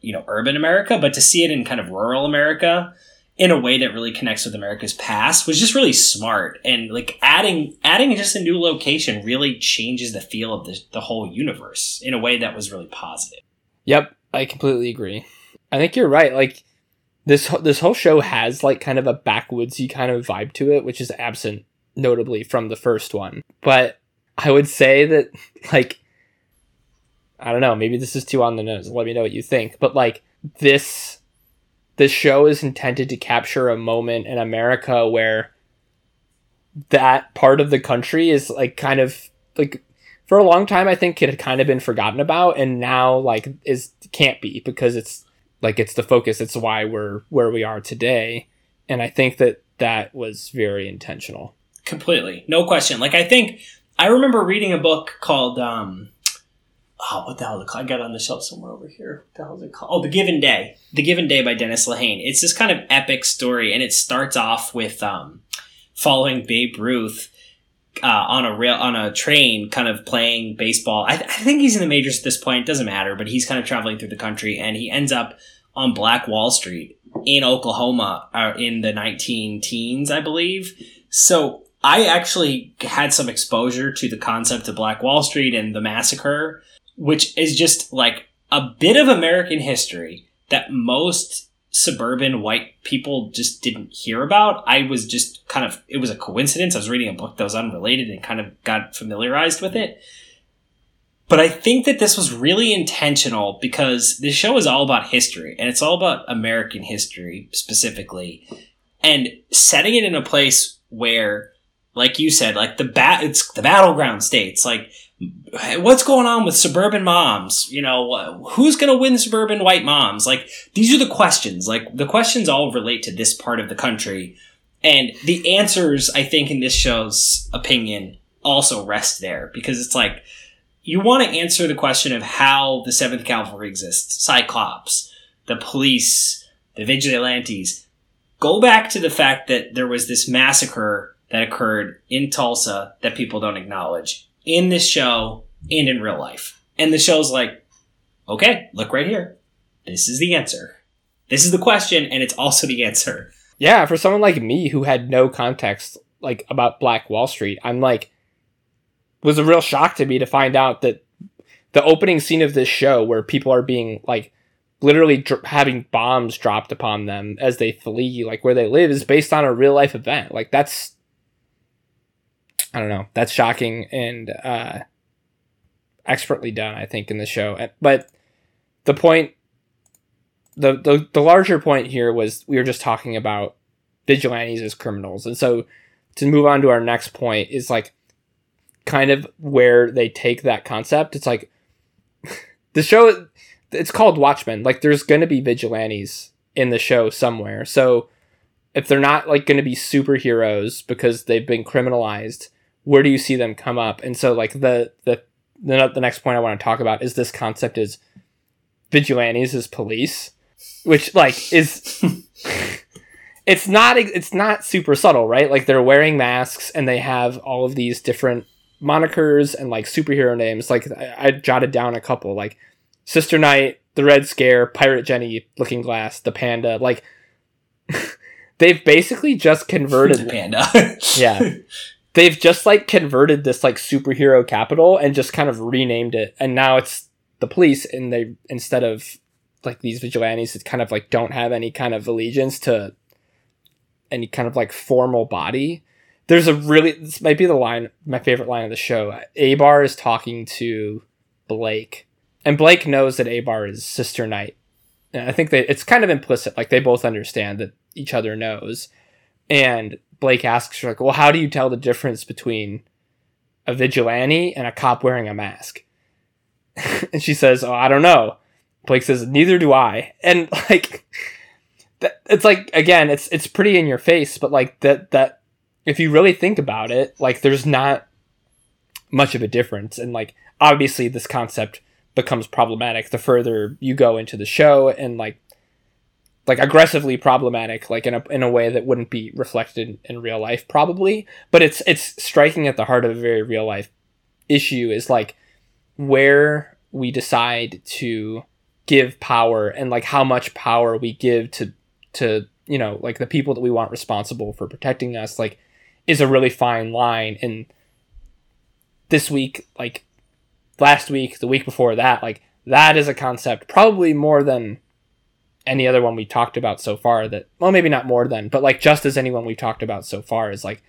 S1: you know urban America, but to see it in kind of rural America in a way that really connects with America's past was just really smart. And like adding adding just a new location really changes the feel of the, the whole universe in a way that was really positive.
S2: Yep, I completely agree. I think you're right. Like this this whole show has like kind of a backwoodsy kind of vibe to it, which is absent notably from the first one. But I would say that like I don't know, maybe this is too on the nose. Let me know what you think. But like this the show is intended to capture a moment in America where that part of the country is like kind of like for a long time I think it had kind of been forgotten about and now like is can't be because it's like it's the focus. It's why we're where we are today. And I think that that was very intentional.
S1: Completely. No question. Like I think I remember reading a book called um oh, what the hell is it called? I got it on the shelf somewhere over here. What the hell is it called? Oh, The Given Day. The Given Day by Dennis Lehane. It's this kind of epic story, and it starts off with um, following Babe Ruth uh, on a rail on a train, kind of playing baseball. I, th- I think he's in the majors at this point. It doesn't matter, but he's kind of traveling through the country, and he ends up on Black Wall Street in Oklahoma uh, in the 19 teens, I believe. So I actually had some exposure to the concept of Black Wall Street and the massacre which is just like a bit of American history that most suburban white people just didn't hear about. I was just kind of, it was a coincidence. I was reading a book that was unrelated and kind of got familiarized with it. But I think that this was really intentional because this show is all about history and it's all about American history specifically. And setting it in a place where, like you said, like the bat, it's the battleground states, like what's going on with suburban moms? You know, who's going to win suburban white moms? Like, these are the questions. Like, the questions all relate to this part of the country. And the answers, I think, in this show's opinion, also rest there because it's like, you want to answer the question of how the 7th Kavalry exists, Cyclops, the police, the vigilantes. Go back to the fact that there was this massacre that occurred in Tulsa that people don't acknowledge in this show and in real life. And the show's like, okay, look right here. This is the answer. This is the question, and it's also the answer.
S2: Yeah, for someone like me who had no context like about Black Wall Street, I'm like was a real shock to me to find out that the opening scene of this show where people are being like literally dr- having bombs dropped upon them as they flee like where they live is based on a real life event like that's i don't know that's shocking and uh expertly done i think in the show but the point the, the the larger point here was we were just talking about vigilantes as criminals and so to move on to our next point is like kind of where they take that concept it's like the show it's called Watchmen. Like there's going to be vigilantes in the show somewhere. So if they're not like going to be superheroes because they've been criminalized, where do you see them come up? And so like the the the, the next point I want to talk about is this concept is vigilantes as police, which like is it's not it's not super subtle, right? Like they're wearing masks and they have all of these different monikers and like superhero names. Like I, I jotted down a couple like Sister Night, the Red Scare, Pirate Jenny, Looking Glass, the Panda. Like they've basically just converted
S1: the Panda.
S2: yeah. They've just like converted this like superhero capital and just kind of renamed it. And now it's the police and they instead of like these vigilantes that kind of like don't have any kind of allegiance to any kind of like formal body. There's a really this might be the line my favorite line of the show. Abar is talking to Blake and Blake knows that Abar is Sister Night. And I think that it's kind of implicit, like they both understand that each other knows. And Blake asks her, like, well, how do you tell the difference between a vigilante and a cop wearing a mask? and she says, oh, I don't know. Blake says, neither do I. And like, that, it's like again, it's it's pretty in your face, but like that that if you really think about it, like there's not much of a difference. And like obviously this concept becomes problematic the further you go into the show and like like aggressively problematic like in a, in a way that wouldn't be reflected in, in real life probably. But it's it's striking at the heart of a very real life issue is like where we decide to give power and like how much power we give to to you know like the people that we want responsible for protecting us like is a really fine line. And this week like last week, the week before that, like that is a concept probably more than any other one we talked about so far that well maybe not more than but like just as anyone we've talked about so far is like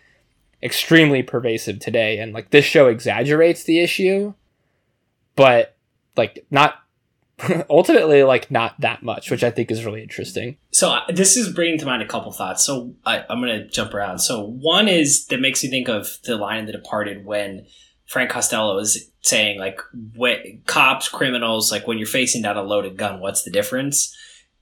S2: extremely pervasive today. And like this show exaggerates the issue but like not ultimately like not that much which i think is really interesting.
S1: So uh, this is bringing to mind a couple thoughts. So I, i'm gonna jump around. So one is that makes me think of the line in the departed when Frank Costello is saying like what cops, criminals, like when you're facing down a loaded gun, what's the difference?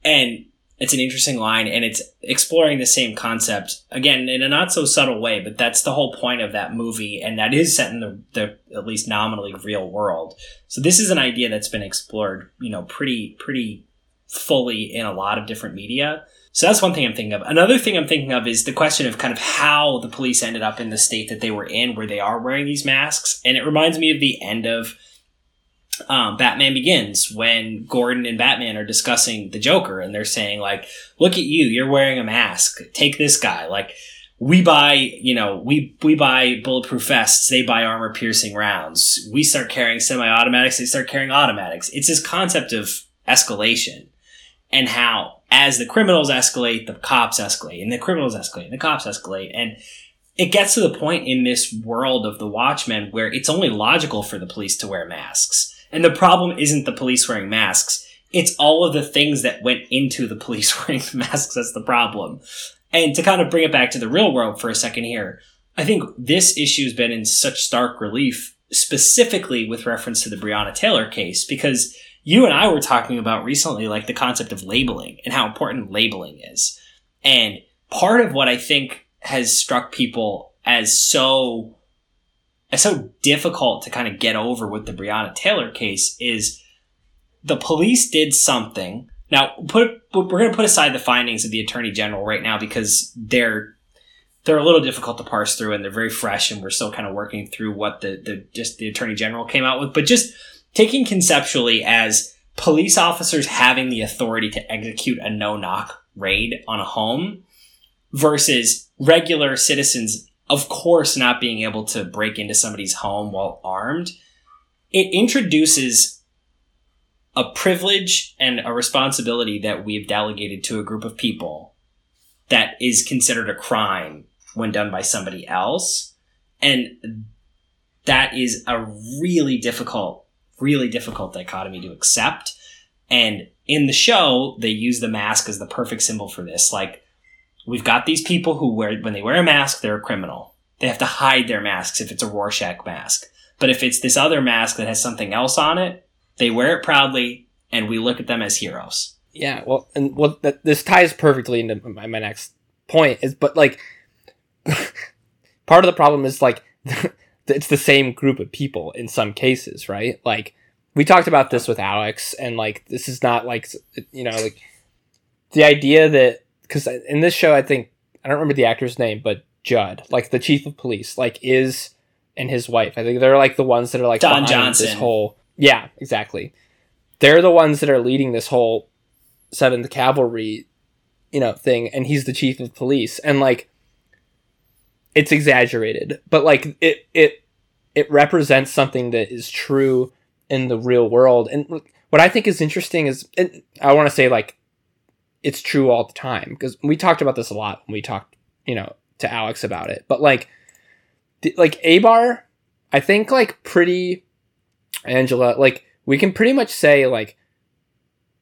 S1: And it's an interesting line and it's exploring the same concept again in a not so subtle way, but that's the whole point of that movie. And that is set in the, the at least nominally real world. So this is an idea that's been explored, you know, pretty, pretty fully in a lot of different media. So that's one thing I'm thinking of. Another thing I'm thinking of is the question of kind of how the police ended up in the state that they were in, where they are wearing these masks. And it reminds me of the end of um, Batman Begins when Gordon and Batman are discussing the Joker and they're saying, like, look at you, you're wearing a mask. Take this guy. Like, we buy, you know, we, we buy bulletproof vests. They buy armor piercing rounds. We start carrying semi automatics. They start carrying automatics. It's this concept of escalation and how as the criminals escalate, the cops escalate, and the criminals escalate, and the cops escalate, and it gets to the point in this world of the Watchmen where it's only logical for the police to wear masks. And the problem isn't the police wearing masks. It's all of the things that went into the police wearing masks that's the problem. And to kind of bring it back to the real world for a second here, I think this issue has been in such stark relief, specifically with reference to the Breonna Taylor case, because you and I were talking about recently, like the concept of labeling and how important labeling is. And part of what I think has struck people as so, as so difficult to kind of get over with the Breonna Taylor case is the police did something. Now, put, we're going to put aside the findings of the attorney general right now because they're they're a little difficult to parse through and they're very fresh and we're still kind of working through what the, the just the attorney general came out with but just taking conceptually as police officers having the authority to execute a no knock raid on a home versus regular citizens, of course, not being able to break into somebody's home while armed, it introduces a privilege and a responsibility that we've delegated to a group of people that is considered a crime when done by somebody else. And that is a really difficult, really difficult dichotomy to accept. And in the show, they use the mask as the perfect symbol for this. Like, we've got these people who wear, when they wear a mask, they're a criminal. They have to hide their masks if it's a Rorschach mask. But if it's this other mask that has something else on it, they wear it proudly and we look at them as heroes.
S2: Yeah, well, and well, that, this ties perfectly into my, my next point is, but like, part of the problem is like, it's the same group of people in some cases, right? Like, we talked about this with Alex, and like, this is not like, you know, like the idea that because in this show, I think I don't remember the actor's name, but Judd, like the chief of police, like is and his wife. I think they're like the ones that are like
S1: Don Johnson.
S2: This whole yeah, exactly. They're the ones that are leading this whole Seventh Kavalry, you know, thing, and he's the chief of police, and like it's exaggerated, but like it it it represents something that is true in the real world. And what I think is interesting is, I want to say like it's true all the time because we talked about this a lot when we talked, you know, to Alex about it. But like, like Abar, I think like pretty Angela, like we can pretty much say like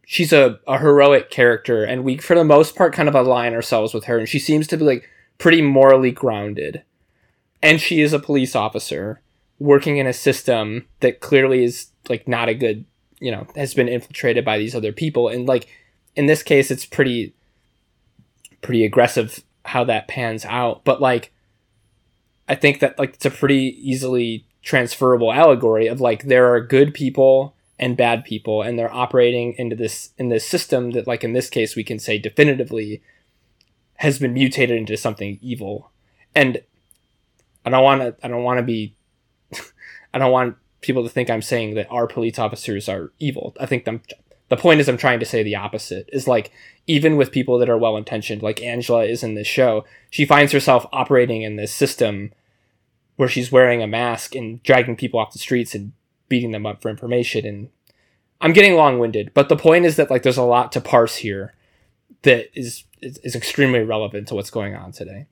S2: she's a, a heroic character and we for the most part kind of align ourselves with her and she seems to be like pretty morally grounded. And she is a police officer working in a system that clearly is like not a good, you know, has been infiltrated by these other people and like in this case it's pretty pretty aggressive how that pans out but like i think that like it's a pretty easily transferable allegory of like there are good people and bad people and they're operating into this in this system that like in this case we can say definitively has been mutated into something evil. And i don't want to i don't want to be i don't want people to think i'm saying that our police officers are evil. I think them the point is i'm trying to say the opposite is like even with people that are well intentioned like angela is in this show she finds herself operating in this system where she's wearing a mask and dragging people off the streets and beating them up for information and i'm getting long-winded but the point is that like there's a lot to parse here that is is, is extremely relevant to what's going on today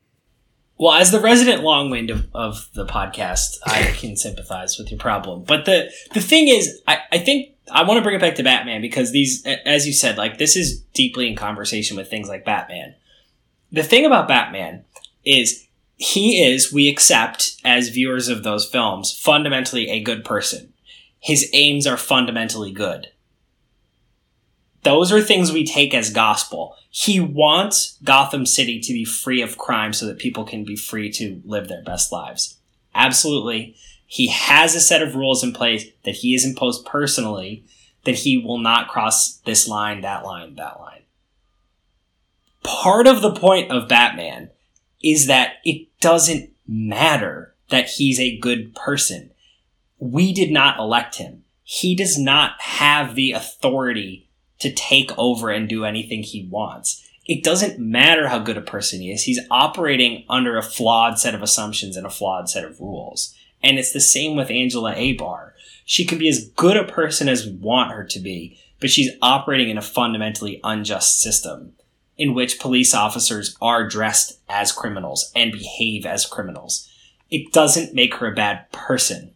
S1: well, as the resident longwind of, of the podcast, I can sympathize with your problem. But the the thing is, I, I think I want to bring it back to Batman because these, as you said, like this is deeply in conversation with things like Batman. The thing about Batman is he is, we accept as viewers of those films, fundamentally a good person. His aims are fundamentally good. Those are things we take as gospel. He wants Gotham City to be free of crime so that people can be free to live their best lives. Absolutely. He has a set of rules in place that he has imposed personally that he will not cross this line, that line, that line. Part of the point of Batman is that it doesn't matter that he's a good person. We did not elect him. He does not have the authority to take over and do anything he wants. It doesn't matter how good a person he is. He's operating under a flawed set of assumptions and a flawed set of rules. And it's the same with Angela Abar. She can be as good a person as we want her to be, but she's operating in a fundamentally unjust system in which police officers are dressed as criminals and behave as criminals. It doesn't make her a bad person.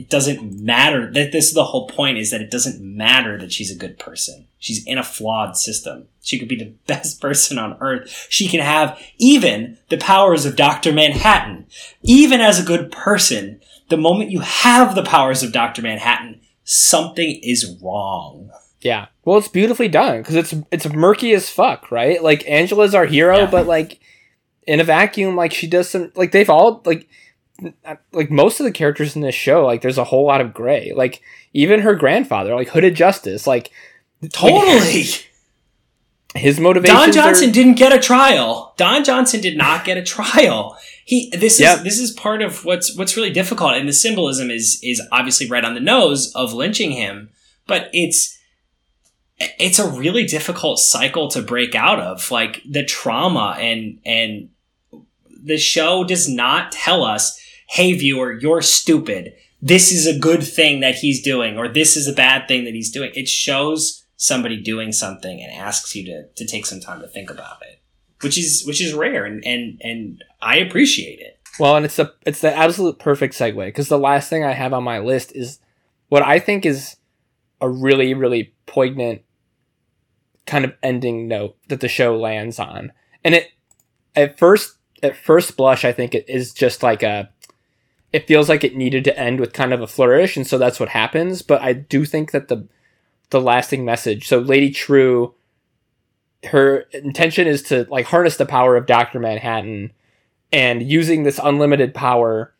S1: It doesn't matter that this is the whole point is that it doesn't matter that she's a good person. She's in a flawed system. She could be the best person on earth. She can have even the powers of Dr. Manhattan. Even as a good person, the moment you have the powers of Dr. Manhattan, something is wrong.
S2: Yeah. Well, it's beautifully done because it's it's murky as fuck, right? Like Angela's our hero, yeah. but like in a vacuum, like she does some like they've all like Uh, like most of the characters in this show, like there's a whole lot of gray. Like even her grandfather, like Hooded Justice, like
S1: totally.
S2: His motivation.
S1: Don Johnson are... didn't get a trial. Don Johnson did not get a trial. He this yep. is this is part of what's what's really difficult, and the symbolism is is obviously right on the nose of lynching him, but it's it's a really difficult cycle to break out of. Like the trauma and and the show does not tell us, "Hey viewer, you're stupid." this is a good thing that he's doing or this is a bad thing that he's doing. It shows somebody doing something and asks you to, to take some time to think about it, which is, which is rare and, and, and I appreciate it.
S2: Well, and it's the it's the absolute perfect segue because the last thing I have on my list is what I think is a really really poignant kind of ending note that the show lands on, and it at first at first blush I think it is just like a it feels like it needed to end with kind of a flourish, and so that's what happens. But I do think that the the lasting message. So Lady Trieu, her intention is to like harness the power of Doctor Manhattan and using this unlimited power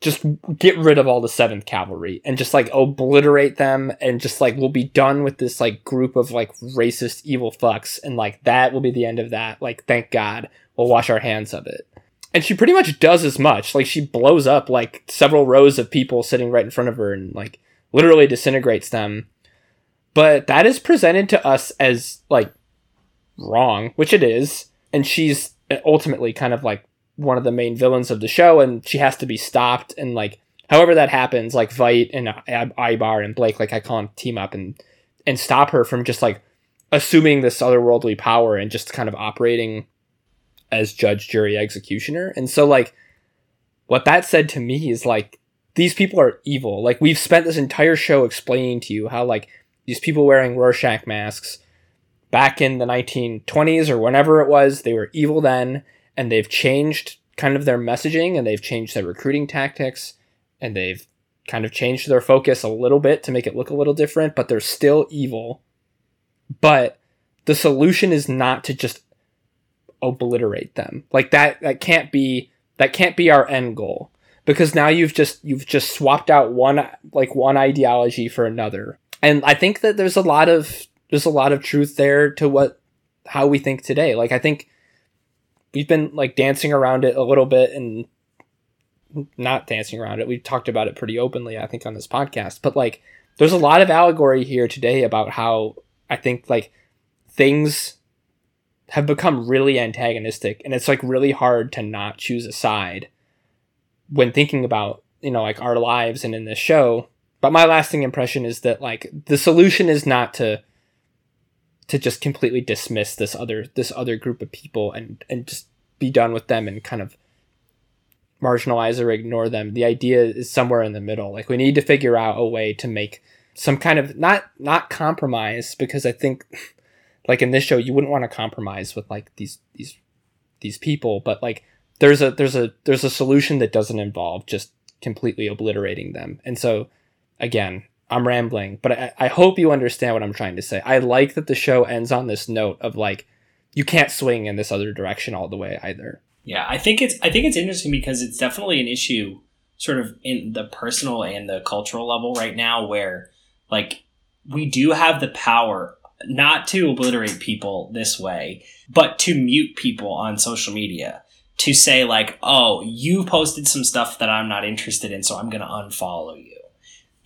S2: just get rid of all the seventh kavalry and just like obliterate them and just like we'll be done with this like group of like racist evil fucks and like that will be the end of that like thank god we'll wash our hands of it and she pretty much does as much. Like she blows up like several rows of people sitting right in front of her and like literally disintegrates them. But that is presented to us as like wrong which it is. And she's ultimately kind of like one of the main villains of the show, and she has to be stopped. And like, however that happens, like Veidt and Abar and Blake, like I call them team up and and stop her from just like assuming this otherworldly power and just kind of operating as judge, jury, executioner. And so like, what that said to me is like, these people are evil. Like we've spent this entire show explaining to you how like these people wearing Rorschach masks back in the 1920s or whenever it was, they were evil then and they've changed kind of their messaging and they've changed their recruiting tactics and they've kind of changed their focus a little bit to make it look a little different, but they're still evil. But the solution is not to just obliterate them. Like that that can't be that can't be our end goal because now you've just you've just swapped out one like one ideology for another. And I think that there's a lot of there's a lot of truth there to what how we think today. Like I think we've been like dancing around it a little bit and not dancing around it. We've talked about it pretty openly, I think, on this podcast. But like, there's a lot of allegory here today about how I think like things have become really antagonistic, and it's like really hard to not choose a side when thinking about you know like our lives and in this show. But my lasting impression is that like the solution is not to to just completely dismiss this other this other group of people and and just be done with them and kind of marginalize or ignore them. The idea is somewhere in the middle. Like we need to figure out a way to make some kind of not not compromise because I think like in this show you wouldn't want to compromise with like these these these people, but like there's a there's a there's a solution that doesn't involve just completely obliterating them. And so again, I'm rambling, but I, I hope you understand what I'm trying to say. I like that the show ends on this note of like, you can't swing in this other direction all the way either.
S1: Yeah, I think it's I think it's interesting because it's definitely an issue sort of in the personal and the cultural level right now where like we do have the power not to obliterate people this way, but to mute people on social media. To say like, "Oh, you posted some stuff that I'm not interested in, so I'm going to unfollow you."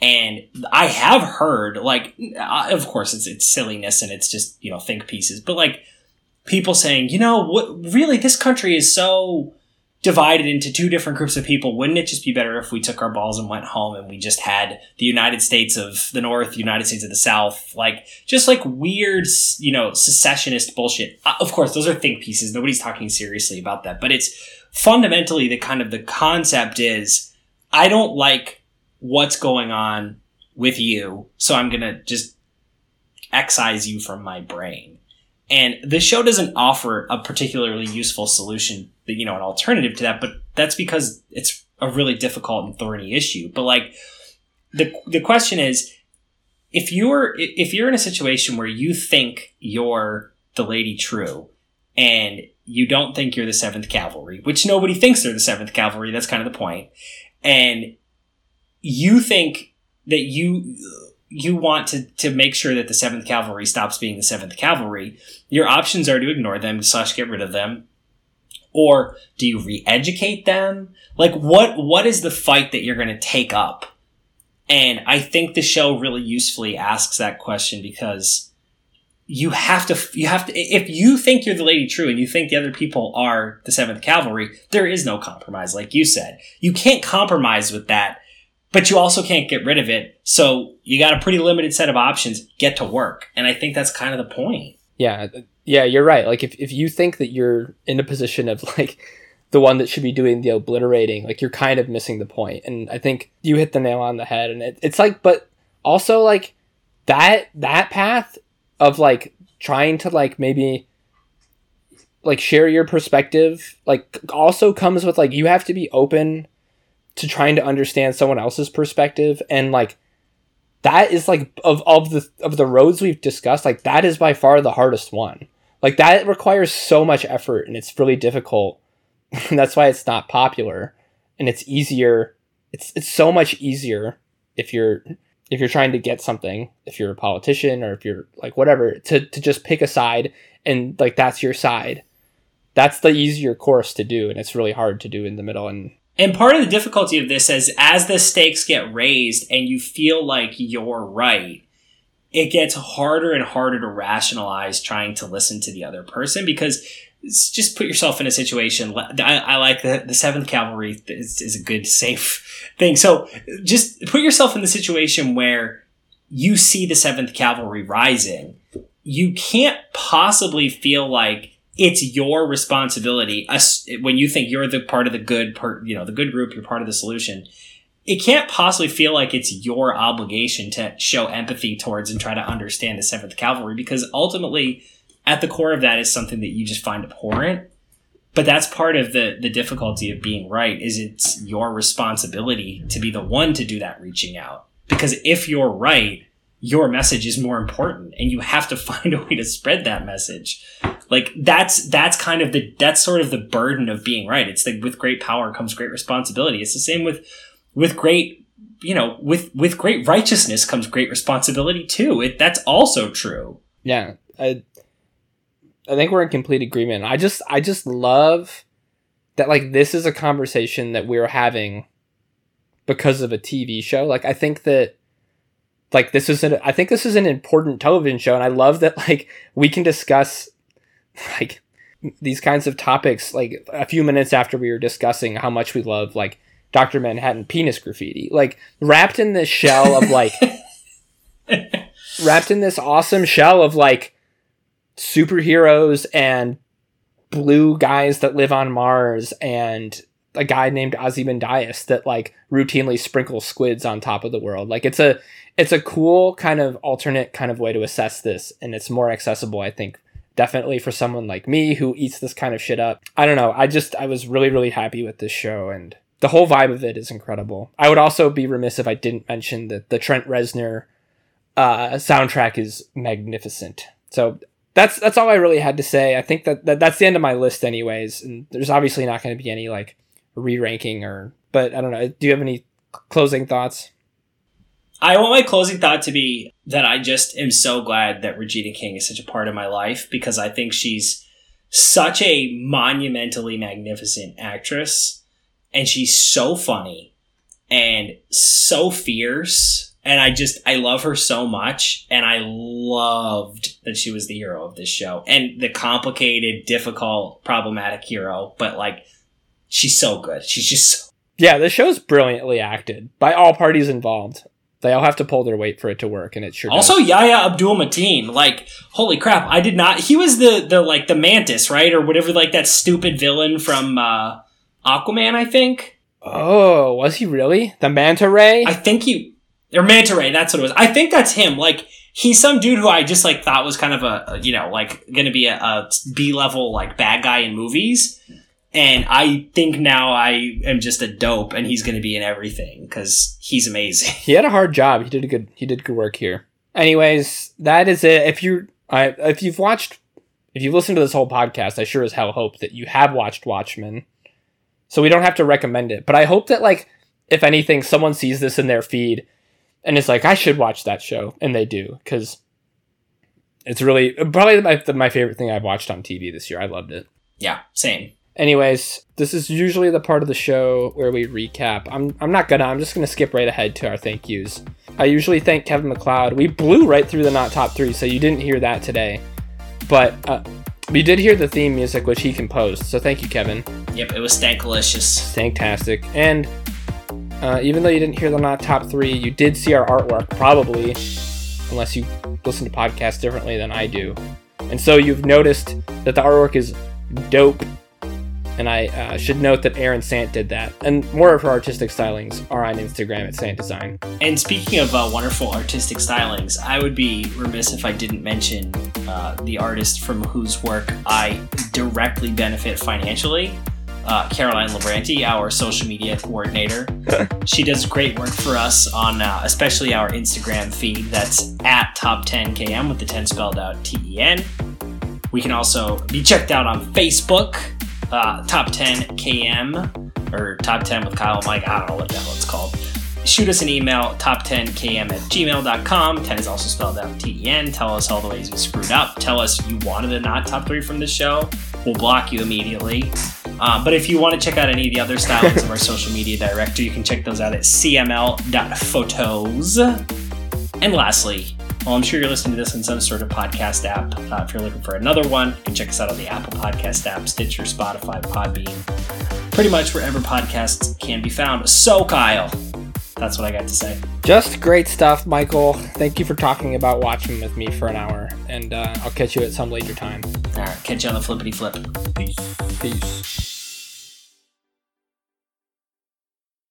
S1: And I have heard, like, uh, of course, it's it's silliness and it's just you know think pieces, but like people saying, you know, what really this country is so divided into two different groups of people. Wouldn't it just be better if we took our balls and went home and we just had the United States of the North, United States of the South, like just like weird, you know, secessionist bullshit. Uh, of course, those are think pieces. Nobody's talking seriously about that, but it's fundamentally the kind of the concept is I don't like what's going on with you. So I'm going to just excise you from my brain. And the show doesn't offer a particularly useful solution, you know, an alternative to that, but that's because it's a really difficult and thorny issue. But like the the question is if you're if you're in a situation where you think you're the Lady Trieu, and you don't think you're the 7th Kavalry, which nobody thinks they're the 7th Kavalry, that's kind of the point. And you think that you you want to to make sure that the Seventh Kavalry stops being the Seventh Kavalry, your options are to ignore them slash get rid of them, or do you re-educate them? Like what what is the fight that you're going to take up? And I think the show really usefully asks that question because you have to you have to if you think you're the Lady Trieu and you think the other people are the Seventh Kavalry, there is no compromise, like you said. You can't compromise with that but you also can't get rid of it. So you got a pretty limited set of options. Get to work. And I think that's kind of the point.
S2: Yeah. Yeah, you're right. Like if, if you think that you're in a position of like the one that should be doing the obliterating, like you're kind of missing the point. And I think you hit the nail on the head. And it, it's like, but also like that that path of like trying to like maybe like share your perspective like also comes with like you have to be open to trying to understand someone else's perspective and like that is like of, of the of the roads we've discussed like that is by far the hardest one. Like that requires so much effort and it's really difficult. That's why it's not popular. And it's easier it's it's so much easier if you're if you're trying to get something if you're a politician or if you're like whatever to, to just pick a side and like that's your side. That's the easier course to do and it's really hard to do in the middle and
S1: and part of the difficulty of this is as the stakes get raised and you feel like you're right it gets harder and harder to rationalize trying to listen to the other person because just put yourself in a situation. I, I like the, the seventh kavalry is, is a good, safe thing. So just put yourself in the situation where you see the seventh kavalry rising. You can't possibly feel like it's your responsibility when you think you're the part of the good part, you know, the good group, you're part of the solution. It can't possibly feel like it's your obligation to show empathy towards and try to understand the Seventh Kavalry because ultimately, at the core of that is something that you just find abhorrent. But that's part of the the difficulty of being right is it's your responsibility to be the one to do that reaching out because if you're right, your message is more important and you have to find a way to spread that message like that's that's kind of the that's sort of the burden of being right. It's like with great power comes great responsibility. It's the same with with great you know with with great righteousness comes great responsibility too. It that's also true.
S2: Yeah. I i think we're in complete agreement. I just i just love that like this is a conversation that we're having because of a tv show. Like i think that like this is an I think this is an important television show and I love that like we can discuss like these kinds of topics like a few minutes after we were discussing how much we love like Dr. Manhattan penis graffiti. Like wrapped in this shell of like wrapped in this awesome shell of like superheroes and blue guys that live on Mars and a guy named Ozymandias that like routinely sprinkles squids on top of the world. Like it's a it's a cool kind of alternate kind of way to assess this and it's more accessible i think definitely for someone like me who eats this kind of shit up. I don't know. I just i was really really happy with this show and the whole vibe of it is incredible. I would also be remiss if i didn't mention that the trent reznor uh, soundtrack is magnificent. So that's that's all i really had to say. I think that, that that's the end of my list anyways and there's obviously not going to be any like re-ranking or but i don't know. Do you have any closing thoughts
S1: I want my closing thought to be that I just am so glad that Regina King is such a part of my life because I think she's such a monumentally magnificent actress and she's so funny and so fierce and I just I love her so much and I loved that she was the hero of this show and the complicated, difficult, problematic hero, but like she's so good. She's just so
S2: yeah, the show's brilliantly acted by all parties involved. They all have to pull their weight for it to work, and it sure.
S1: Also,
S2: does.
S1: Yahya Abdul Mateen, like holy crap! I did not. He was the the like the mantis, right, or whatever, like that stupid villain from uh, Aquaman, I think.
S2: Oh, was he really the manta ray?
S1: I think he or manta ray. That's what it was. I think that's him. Like he's some dude who I just like thought was kind of a, you know like going to be a, a B level like bad guy in movies and I think now I am just a dope, and he's going to be in everything because he's amazing.
S2: He had a hard job. He did a good. He did good work here. Anyways, that is it. If you, I, if you've watched, if you've listened to this whole podcast, I sure as hell hope that you have watched Watchmen. So we don't have to recommend it, but I hope that like, if anything, someone sees this in their feed and is like, I should watch that show, and they do because it's really probably my my favorite thing I've watched on TV this year. I loved it.
S1: Yeah, same.
S2: Anyways, this is usually the part of the show where we recap. I'm, I'm not gonna, I'm just gonna skip right ahead to our thank yous. I usually thank Kevin MacLeod. We blew right through the not top three, so you didn't hear that today. But uh, we did hear the theme music, which he composed, so thank you, Kevin.
S1: Yep, it was stankalicious.
S2: Stantastic. And Uh, even though you didn't hear the not top three, you did see our artwork, probably, unless you listen to podcasts differently than I do. And so you've noticed that the artwork is dope. And I uh, should note that Erin Sant did that. And more of her artistic stylings are on Instagram at Sant Design.
S1: And speaking of uh, wonderful artistic stylings, I would be remiss if I didn't mention uh, the artist from whose work I directly benefit financially. Uh, Caroline Labranti, our social media coordinator. she does great work for us on uh, especially our Instagram feed. That's at top10km with the 10 spelled out T E N. We can also be checked out on Facebook, uh, top 10 km or top 10 with Kyle and Mike. I don't know what the hell it's called. Shoot us an email, top10km at gmail.com. 10 is also spelled out T E N. Tell us all the ways we screwed up. Tell us you wanted a not top three from the show. We'll block you immediately. Uh, but if you want to check out any of the other stylings of our social media director, you can check those out at cml.photos. And lastly, well, I'm sure you're listening to this on some sort of podcast app. Uh, if you're looking for another one, you can check us out on the Apple Podcast app, Stitcher, Spotify, Podbean, pretty much wherever podcasts can be found. So, Kyle, that's what I got to say.
S2: Just great stuff, Michael. Thank you for talking about Watchmen with me for an hour, and uh, I'll catch you at some later time.
S1: All right, catch you on the flippity flip.
S3: Peace.
S2: Peace.